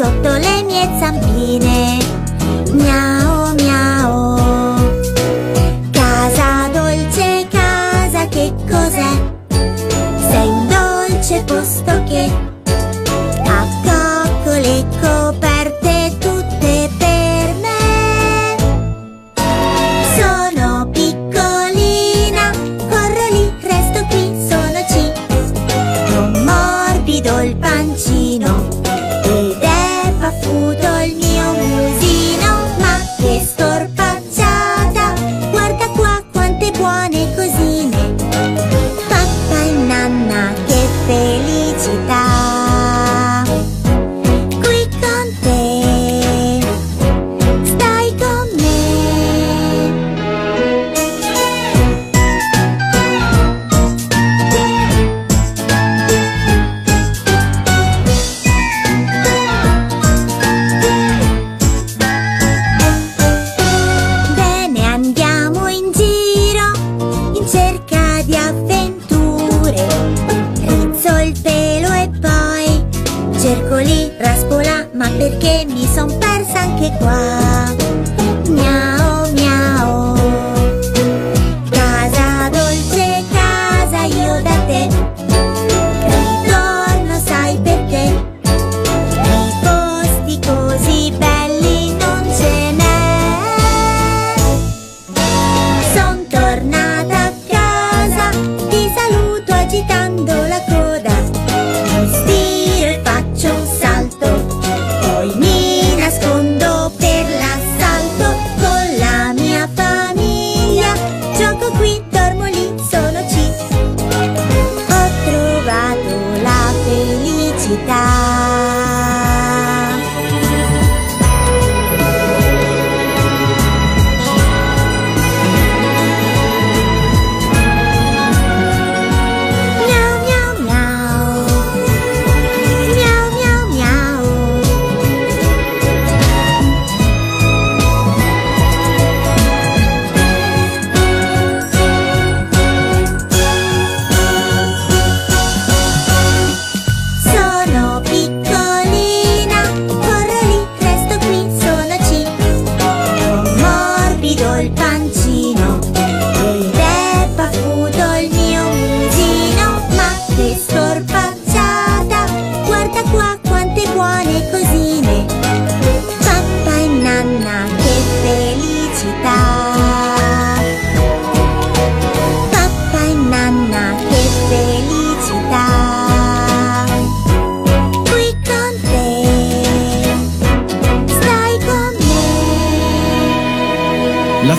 sotto le mie zampine. Miau,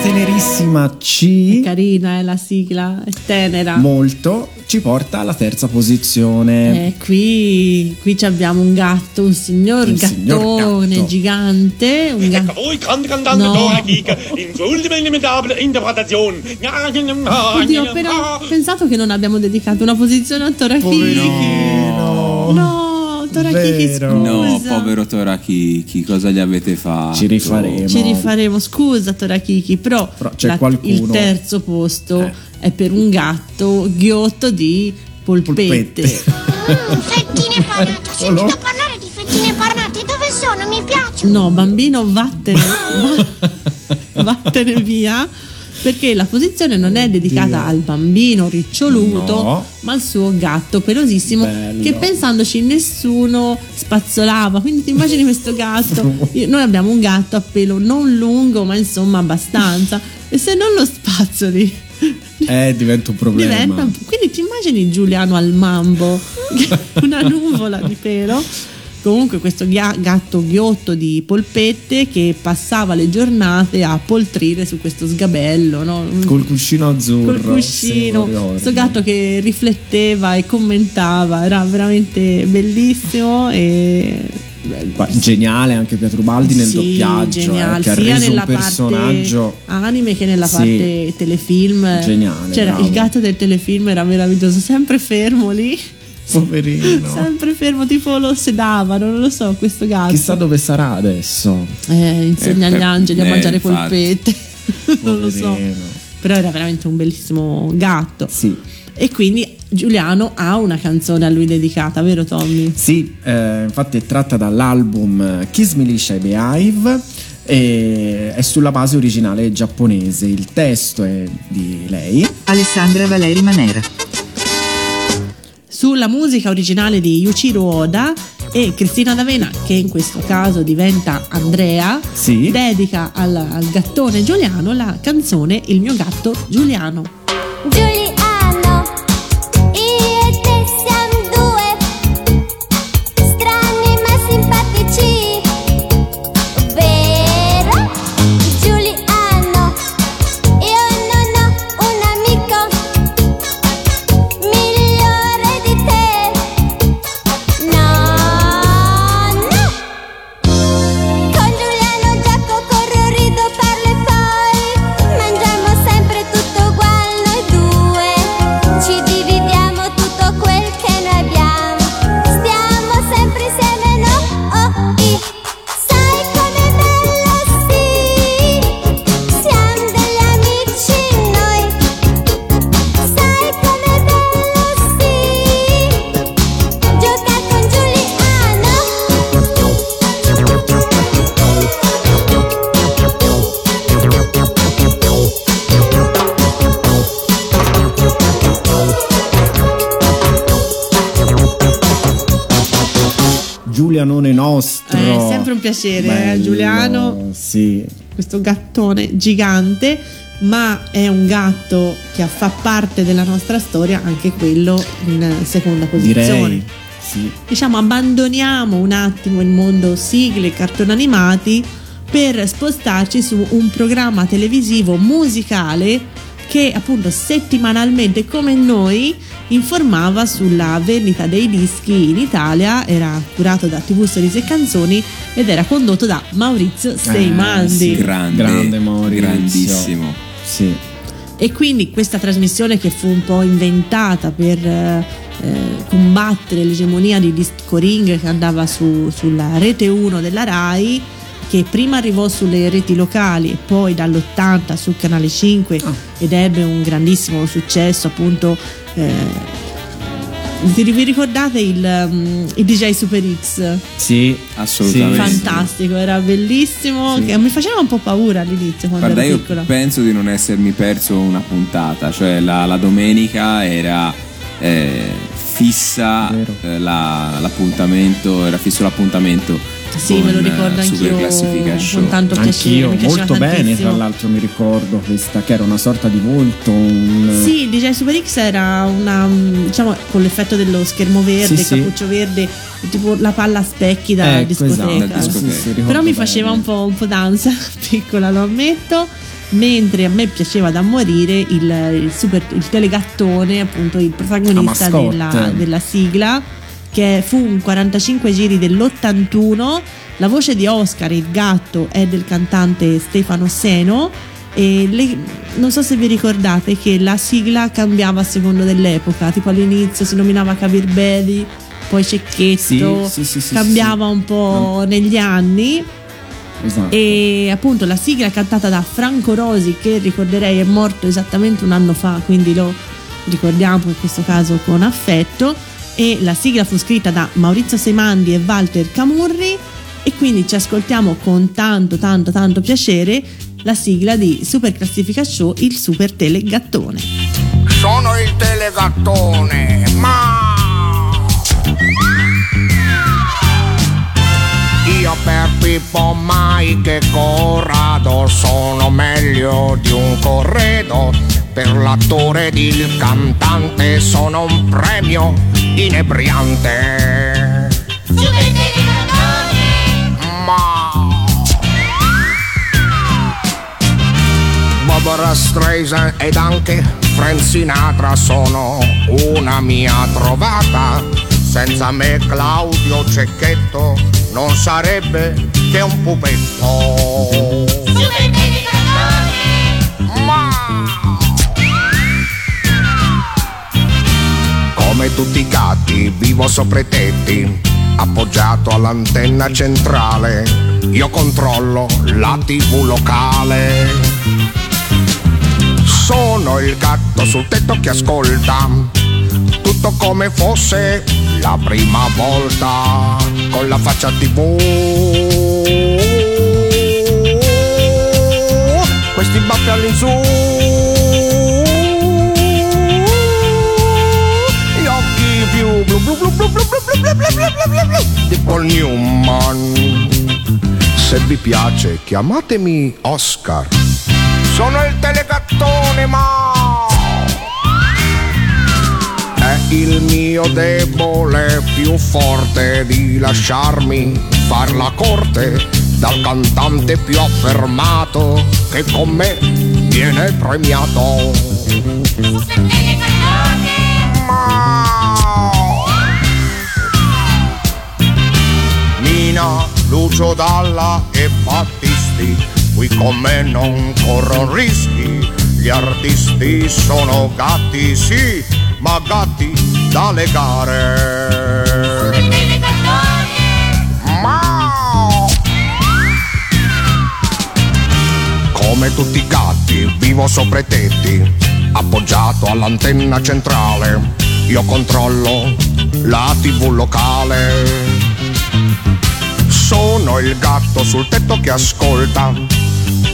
tenerissima C, Carina è la sigla, è tenera. molto, ci porta alla terza posizione. Eh, qui, qui ci abbiamo un gatto, un signor Un signor gattone gatto. gigante. Un gatto. Voi grande cantante No. Oddio, ho appena pensato che non abbiamo dedicato una posizione a Torakiki. Poverino. No, Torakiki, scusa. No, povero Torakiki, cosa gli avete fatto? Ci rifaremo. Ci rifaremo, scusa Torakiki, però, Però c'è la- qualcuno- il terzo posto Eh. è per un gatto ghiotto di polpette. Polpette. [LAUGHS] Fettine [LAUGHS] panate, ho sentito parlare di fettine panate, dove sono? Mi piacciono. No, bambino, vattene, [LAUGHS] va- vattene via. Perché la posizione non è dedicata al bambino riccioluto, No. ma al suo gatto pelosissimo. Bello. Che pensandoci nessuno spazzolava. Quindi ti immagini questo gatto? [LAUGHS] Io- noi abbiamo un gatto a pelo non lungo, ma insomma abbastanza. E se non lo spazzoli, [LAUGHS] Eh, diventa un problema. diventa. Quindi ti immagini Giuliano al mambo, [LAUGHS] una nuvola di pelo. Comunque questo gatto ghiotto di polpette che passava le giornate a poltrire su questo sgabello, no? Col cuscino azzurro. Col cuscino, ricordi. questo gatto che rifletteva e commentava, era veramente bellissimo e Geniale anche Pietro Baldi nel Sì, doppiaggio, eh, geniale, che ha sia reso nella un personaggio. anime che nella Sì. parte telefilm. Geniale, bravo. il gatto del telefilm era meraviglioso, sempre fermo lì, Poverino. sempre fermo, tipo lo sedavano, non lo so, questo gatto. Chissà dove sarà adesso. Eh, insegna Eh, agli per- angeli a eh, mangiare infatti. polpette. [LAUGHS] non lo so. Però era veramente un bellissimo gatto. Sì. E quindi Giuliano ha una canzone a lui dedicata, vero Tommy? Sì, eh, infatti è tratta dall'album Kiss Militia e Behive e è sulla base originale giapponese. Il testo è di lei. Alessandra Valeri Manera. Sulla musica originale di Yuichiro Oda e Cristina D'Avena, che in questo caso diventa Andrea, Sì. dedica al, al gattone Giuliano la canzone Il mio gatto Giuliano. Giuliano, sempre un piacere, eh, Bello, Giuliano. Sì. questo gattone gigante, ma è un gatto che fa parte della nostra storia, anche quello in seconda posizione. Direi. Sì. Diciamo, abbandoniamo un attimo il mondo sigle e cartoni animati per spostarci su un programma televisivo musicale che appunto settimanalmente come noi informava sulla vendita dei dischi in Italia, era curato da TV Stories e Canzoni ed era condotto da Maurizio Seimandi. Eh, sì. Grande, Grande Maurizio. grandissimo. Sì. E quindi questa trasmissione che fu un po' inventata per eh, eh, combattere l'egemonia di Disco Ring che andava su- sulla rete 1 della RAI, che prima arrivò sulle reti locali e poi dall'80 sul canale 5 ed ebbe un grandissimo successo appunto. eh, vi ricordate il, um, il DJ Super X? Sì, Assolutamente. Fantastico, era bellissimo, Sì. che mi faceva un po' paura all'inizio quando Guarda, ero io piccola. penso di non essermi perso una puntata, cioè la, la domenica era eh, fissa eh, la- l'appuntamento, era fisso l'appuntamento. Sì, con, me lo ricordo eh, Super anch'io Classifica Show. con tanto piacere. Anch'io, molto bene tra l'altro mi ricordo questa che era una sorta di volto, un... Sì, il DJ Super X era una, mm, diciamo, con l'effetto dello schermo verde, Sì, il sì. cappuccio verde, tipo la palla a specchi da Ecco, discoteca. esatto, discoteca. sì, sì, Però mi bene. faceva un po', un po' d'ansia, [LAUGHS] piccola, lo ammetto. mentre a me piaceva da morire il, il super- il telegattone, appunto il protagonista della, della sigla, che fu un 45 giri dell'81. La voce di Oscar, il gatto, è del cantante Stefano Seno. E le- non so se vi ricordate che la sigla cambiava a secondo dell'epoca, tipo all'inizio si nominava Kabir Bedi, poi Cecchetto, Sì, sì, sì, cambiava un po' negli anni. Esatto. E appunto la sigla cantata da Franco Rosi, che ricorderei è morto esattamente un anno fa, quindi lo ricordiamo in questo caso con affetto. E la sigla fu scritta da Maurizio Semandi e Walter Camurri. E quindi ci ascoltiamo con tanto, tanto, tanto piacere la sigla di Super Classifica Show, il Super Telegattone. Sono il telegattone, ma io per Pippo Mike e Corrado sono meglio di un corredo. Per l'attore ed il cantante sono un premio inebriante. Ma Barbara Streisand ed anche Frank Sinatra sono una mia trovata. Senza me Claudio Cecchetto non sarebbe che un pupetto. Ma come tutti i gatti vivo sopra i tetti, appoggiato all'antenna centrale. Io controllo la TV locale. Sono il gatto sul tetto che ascolta tutto come fosse la prima volta con la faccia TV. Questi baffi all'insù. Di Paul Newman. Se vi piace chiamatemi Oscar. Sono il telegattone ma è il mio debole più forte di lasciarmi far la corte dal cantante più affermato che con me viene premiato. Mina, Lucio Dalla e Battisti, qui con me non corrono rischi. Gli artisti sono gatti, sì, ma gatti da legare. Come tutti i gatti vivo sopra i tetti, appoggiato all'antenna centrale. Io controllo la TV locale. Sono il gatto sul tetto che ascolta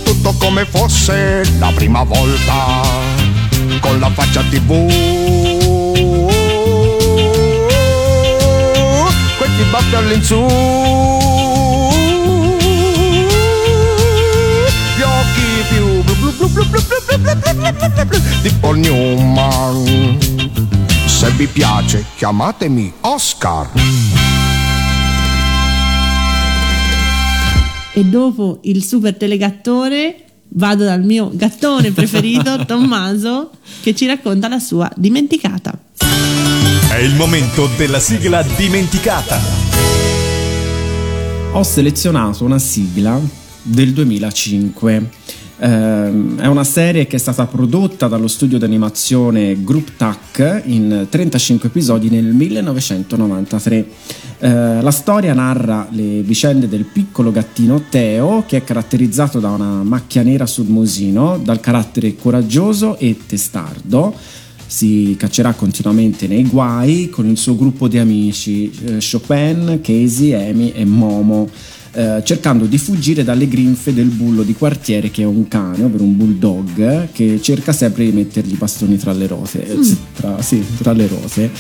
tutto come fosse la prima volta con la faccia tv. Questi baffi all'insù. Gli occhi più blu blu blu blu blu blu blu blu blu blu blu blu di Paul Newman. Se vi piace chiamatemi Oscar. E dopo il super telegattore vado dal mio gattone preferito, [LAUGHS] Tommaso, che ci racconta la sua dimenticata. È il momento della sigla dimenticata. Ho selezionato una sigla del 2005. Ehm, è una serie che è stata prodotta dallo studio d'animazione Group TAC in 35 episodi nel 1993. Eh, la storia narra le vicende del piccolo gattino Teo che è caratterizzato da una macchia nera sul musino, dal carattere coraggioso e testardo. Si caccerà continuamente nei guai con il suo gruppo di amici eh, Chopin, Casey, Amy e Momo eh, cercando di fuggire dalle grinfe del bullo di quartiere che è un cane, ovvero un bulldog, che cerca sempre di mettergli i bastoni tra le rose. eh, Mm. Tra, sì, tra le rose.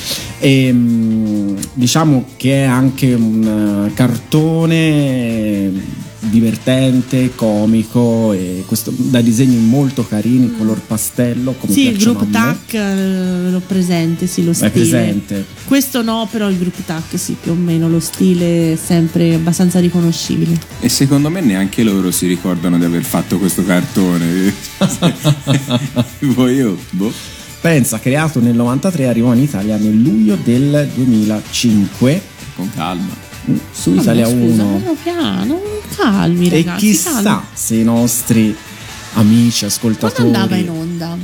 E, mm, diciamo che è anche un eh, cartone divertente, comico e questo, da disegni molto carini, color pastello come Sì, il gruppo. TAC eh, l'ho presente, sì, lo stile. presente. Questo no, però il gruppo TAC sì, più o meno lo stile è sempre abbastanza riconoscibile. E secondo me neanche loro si ricordano di aver fatto questo cartone. [LAUGHS] Poi io, boh. Pensa, creato nel 93, arrivò in Italia nel luglio del 2005 Con calma. Su Vabbè, Italia scusa, 1. piano piano, calmi E ragazzi, chissà calmi. se i nostri amici Quando ascoltatori andava in onda?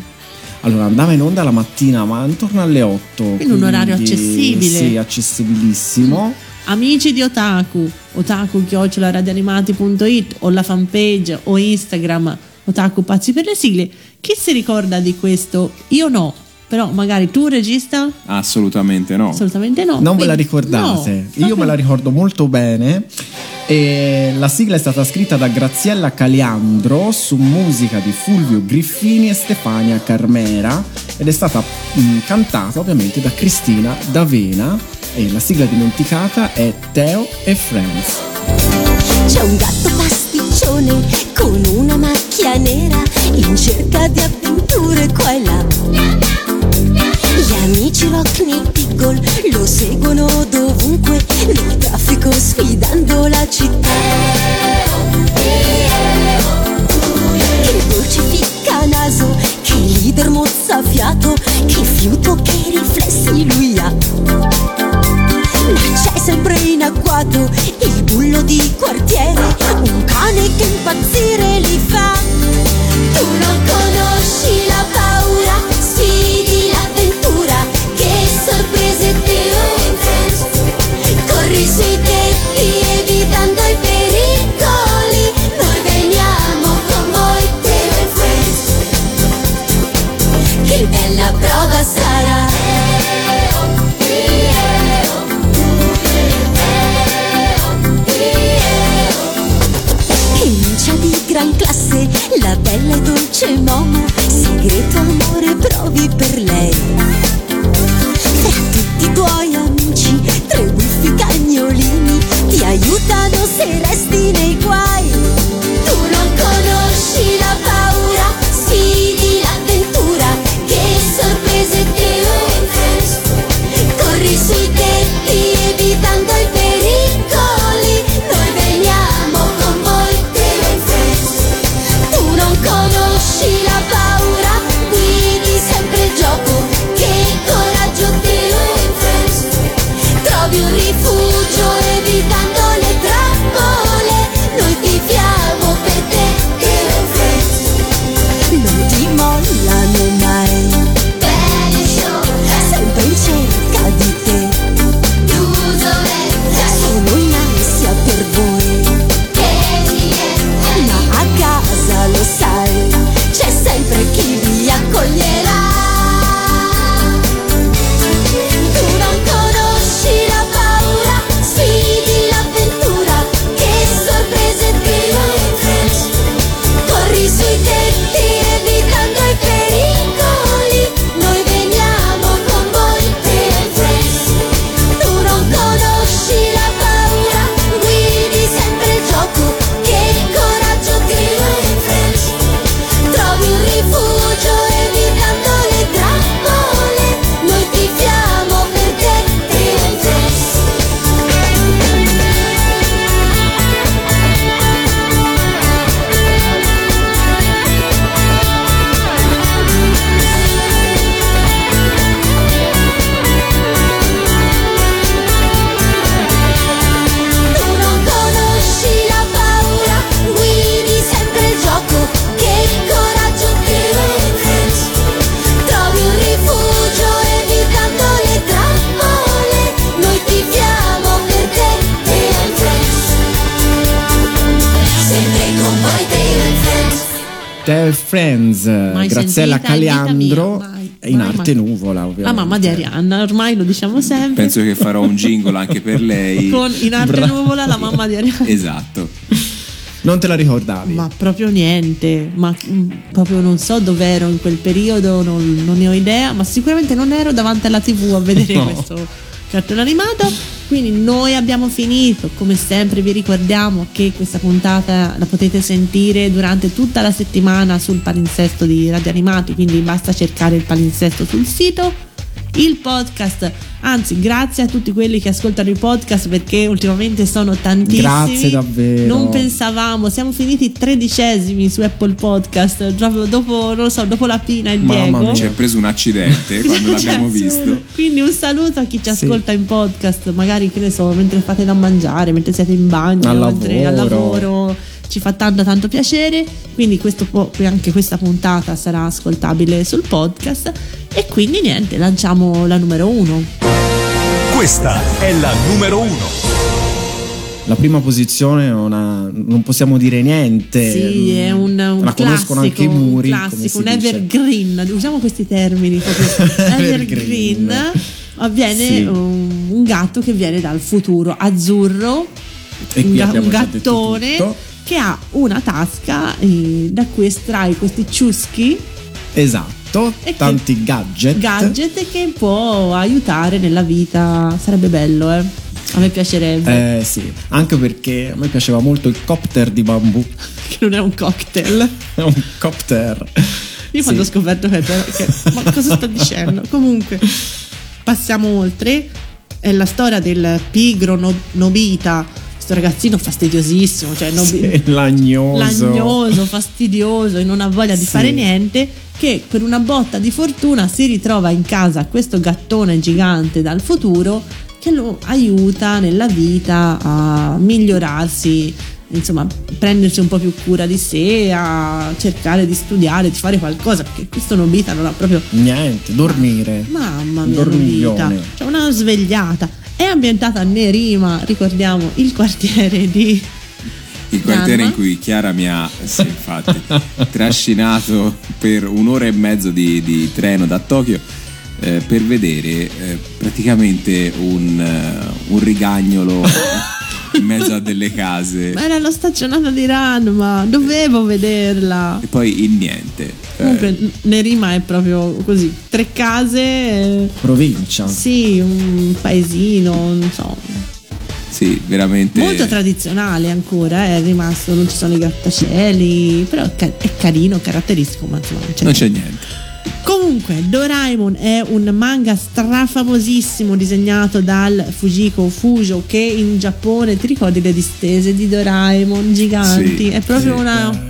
Allora andava in onda la mattina, ma intorno alle 8. Quindi un orario accessibile. Sì, accessibilissimo. Amici di Otaku, otaku-radianimati.it o la fanpage o Instagram Otaku Pazzi per le sigle. Chi si ricorda di questo? Io no, però magari tu regista? Assolutamente no. Assolutamente no. Non ve la ricordate? no, Io me la ricordo molto bene. E la sigla è stata scritta da Graziella Caliandro su musica di Fulvio Griffini e Stefania Carmera ed è stata mh, cantata ovviamente da Cristina D'Avena e la sigla dimenticata è Teo e Friends. C'è un gatto pasticcione con una macchia nera in cerca di avventure qua e là. Nei Pickle lo seguono dovunque nel traffico sfidando la città. Che dolce ficca naso, che leader mozzafiato, che fiuto, che riflessi lui ha. Ma c'è sempre in agguato il bullo di quartiere, un cane che impazzire li fa. Tu non conosci la paura, dolce Momo, segreto amore provi per In vita Caliandro mia, mai, in mai, arte mai. nuvola ovviamente. La mamma di Arianna, ormai lo diciamo sempre. Penso che farò un jingle anche per lei. [LAUGHS] Con in arte Bra- nuvola la mamma di Arianna. Esatto. Non te la ricordavi? Ma proprio niente, ma mm, proprio non so dove ero in quel periodo, non, non ne ho idea, ma sicuramente non ero davanti alla tv a vedere No. questo cartone animato. Quindi noi abbiamo finito, come sempre vi ricordiamo che questa puntata la potete sentire durante tutta la settimana sul palinsesto di Radio Animati, quindi basta cercare il palinsesto sul sito. Il podcast, anzi grazie a tutti quelli che ascoltano i podcast perché ultimamente sono tantissimi. Grazie davvero. Non pensavamo, siamo finiti tredicesimi su Apple Podcast, proprio dopo, non lo so, dopo la Pina e il Mamma Diego. mia. Ci è preso un accidente quando l'abbiamo visto. Quindi un saluto a chi ci Sì. ascolta in podcast, magari che ne so, mentre fate da mangiare, mentre siete in bagno, Al mentre al lavoro. lavoro. Ci fa tanto tanto piacere, quindi questo po- anche questa puntata sarà ascoltabile sul podcast e quindi niente, lanciamo la numero uno. Questa è la numero uno. La prima posizione una- non possiamo dire niente. Sì, è un, un La classico, conoscono anche i muri. un classico, si un evergreen, usiamo questi termini [LAUGHS] evergreen. Avviene Sì. un, un gatto che viene dal futuro azzurro, E un, qui ga- un gattone che ha una tasca eh, da cui estrae questi ciuschi Esatto, E che- tanti gadget. gadget che può aiutare nella vita. Sarebbe bello, eh. A me piacerebbe. Eh sì, anche perché a me piaceva molto il copter di bambù. Che non è un cocktail. [LAUGHS] È un copter. Io quando ho scoperto che, che ma cosa sto dicendo? [LAUGHS] Comunque, passiamo oltre. È la storia del pigro no- Nobita, questo ragazzino fastidiosissimo, cioè Nobi- Sì, lagnoso. lagnoso, fastidioso e non ha voglia di Sì. fare niente, che per una botta di fortuna si ritrova in casa questo gattone gigante dal futuro che lo aiuta nella vita a migliorarsi, insomma, prendersi un po' più cura di sé, a cercare di studiare, di fare qualcosa, perché questo Nobita non ha proprio Niente, dormire. Mamma mia, Dormiglione. Nobita. C'è una svegliata. È ambientata a Nerima, ricordiamo, il quartiere di Il quartiere in cui Chiara mi ha sì, infatti, trascinato per un'ora e mezzo di, di treno da Tokyo eh, per vedere eh, praticamente un, eh, un rigagnolo in mezzo a delle case Ma era la staccionata di Ranma, dovevo vederla. e poi in niente. Eh, Comunque Nerima è proprio così, tre case, eh, Provincia. sì, un paesino, non so, sì, veramente. molto tradizionale ancora, eh, è rimasto, non ci sono i grattacieli, però è carino, caratteristico, ma insomma non c'è non c'è niente. Comunque, Doraemon è un manga strafamosissimo disegnato dal Fujiko Fujo che in Giappone, ti ricordi le distese di Doraemon giganti? Sì, è proprio sì, una...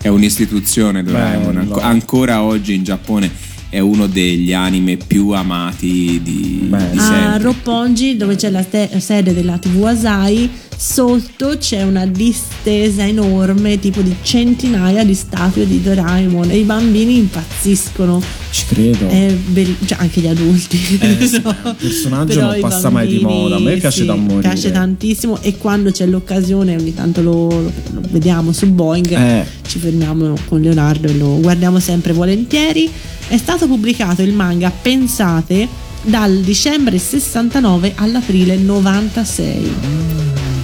È un'istituzione Doraemon. Bello. Anco- ancora oggi in Giappone è uno degli anime più amati di, Beh, di A. Roppongi, dove c'è la te- sede della TV Asai, sotto c'è una distesa enorme, tipo di centinaia di statue di Doraemon e i bambini impazziscono. Ci credo. Belli- cioè anche gli adulti. Eh, [LAUGHS] no? il personaggio Però non passa mai di bambini, moda, a me piace sì, da morire. Piace tantissimo e quando c'è l'occasione ogni tanto lo, lo- lo vediamo su Boeing, Eh. ci fermiamo con Leonardo e lo guardiamo sempre volentieri. È stato pubblicato il manga, pensate, dal dicembre 69 all'aprile 96.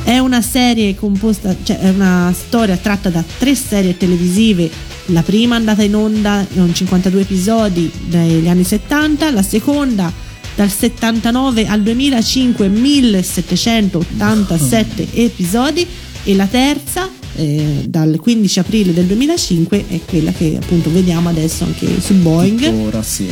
È una serie composta, cioè è una storia tratta da tre serie televisive. La prima è andata in onda con 52 episodi negli anni 70, la seconda dal 79 al 2005 1787 episodi e la terza eh, dal 15 aprile del 2005 è quella che appunto vediamo adesso anche su Boeing Ora sì.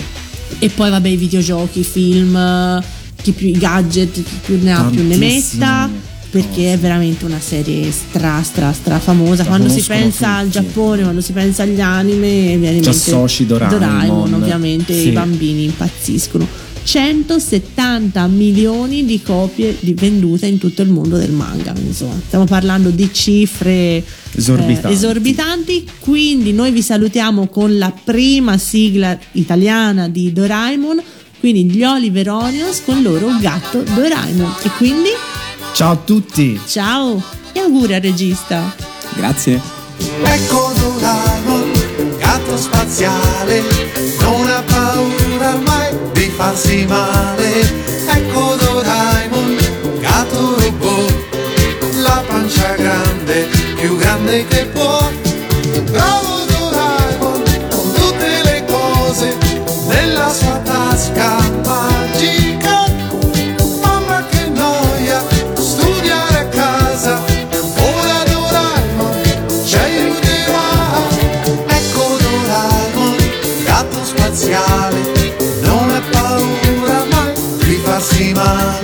e poi vabbè i videogiochi, i film, chi più i gadget, chi più ne ha più ne metta. Perché è veramente una serie stra stra stra famosa. La quando si pensa al tutti. Giappone, quando si pensa agli anime, viene in associ Doraemon. ovviamente Sì. i bambini impazziscono. 170 milioni di copie di- vendute in tutto il mondo del manga. Insomma, stiamo parlando di cifre eh, Esorbitanti. esorbitanti. Quindi noi vi salutiamo con la prima sigla italiana di Doraemon. Quindi gli Oliver Onions con loro gatto Doraemon. E quindi Ciao a tutti. ciao e auguri al regista. Grazie. Ecco Doraemon, gatto spaziale, non ha paura mai di farsi male. Ecco Doraemon, gatto robot, la pancia grande, più grande che può. my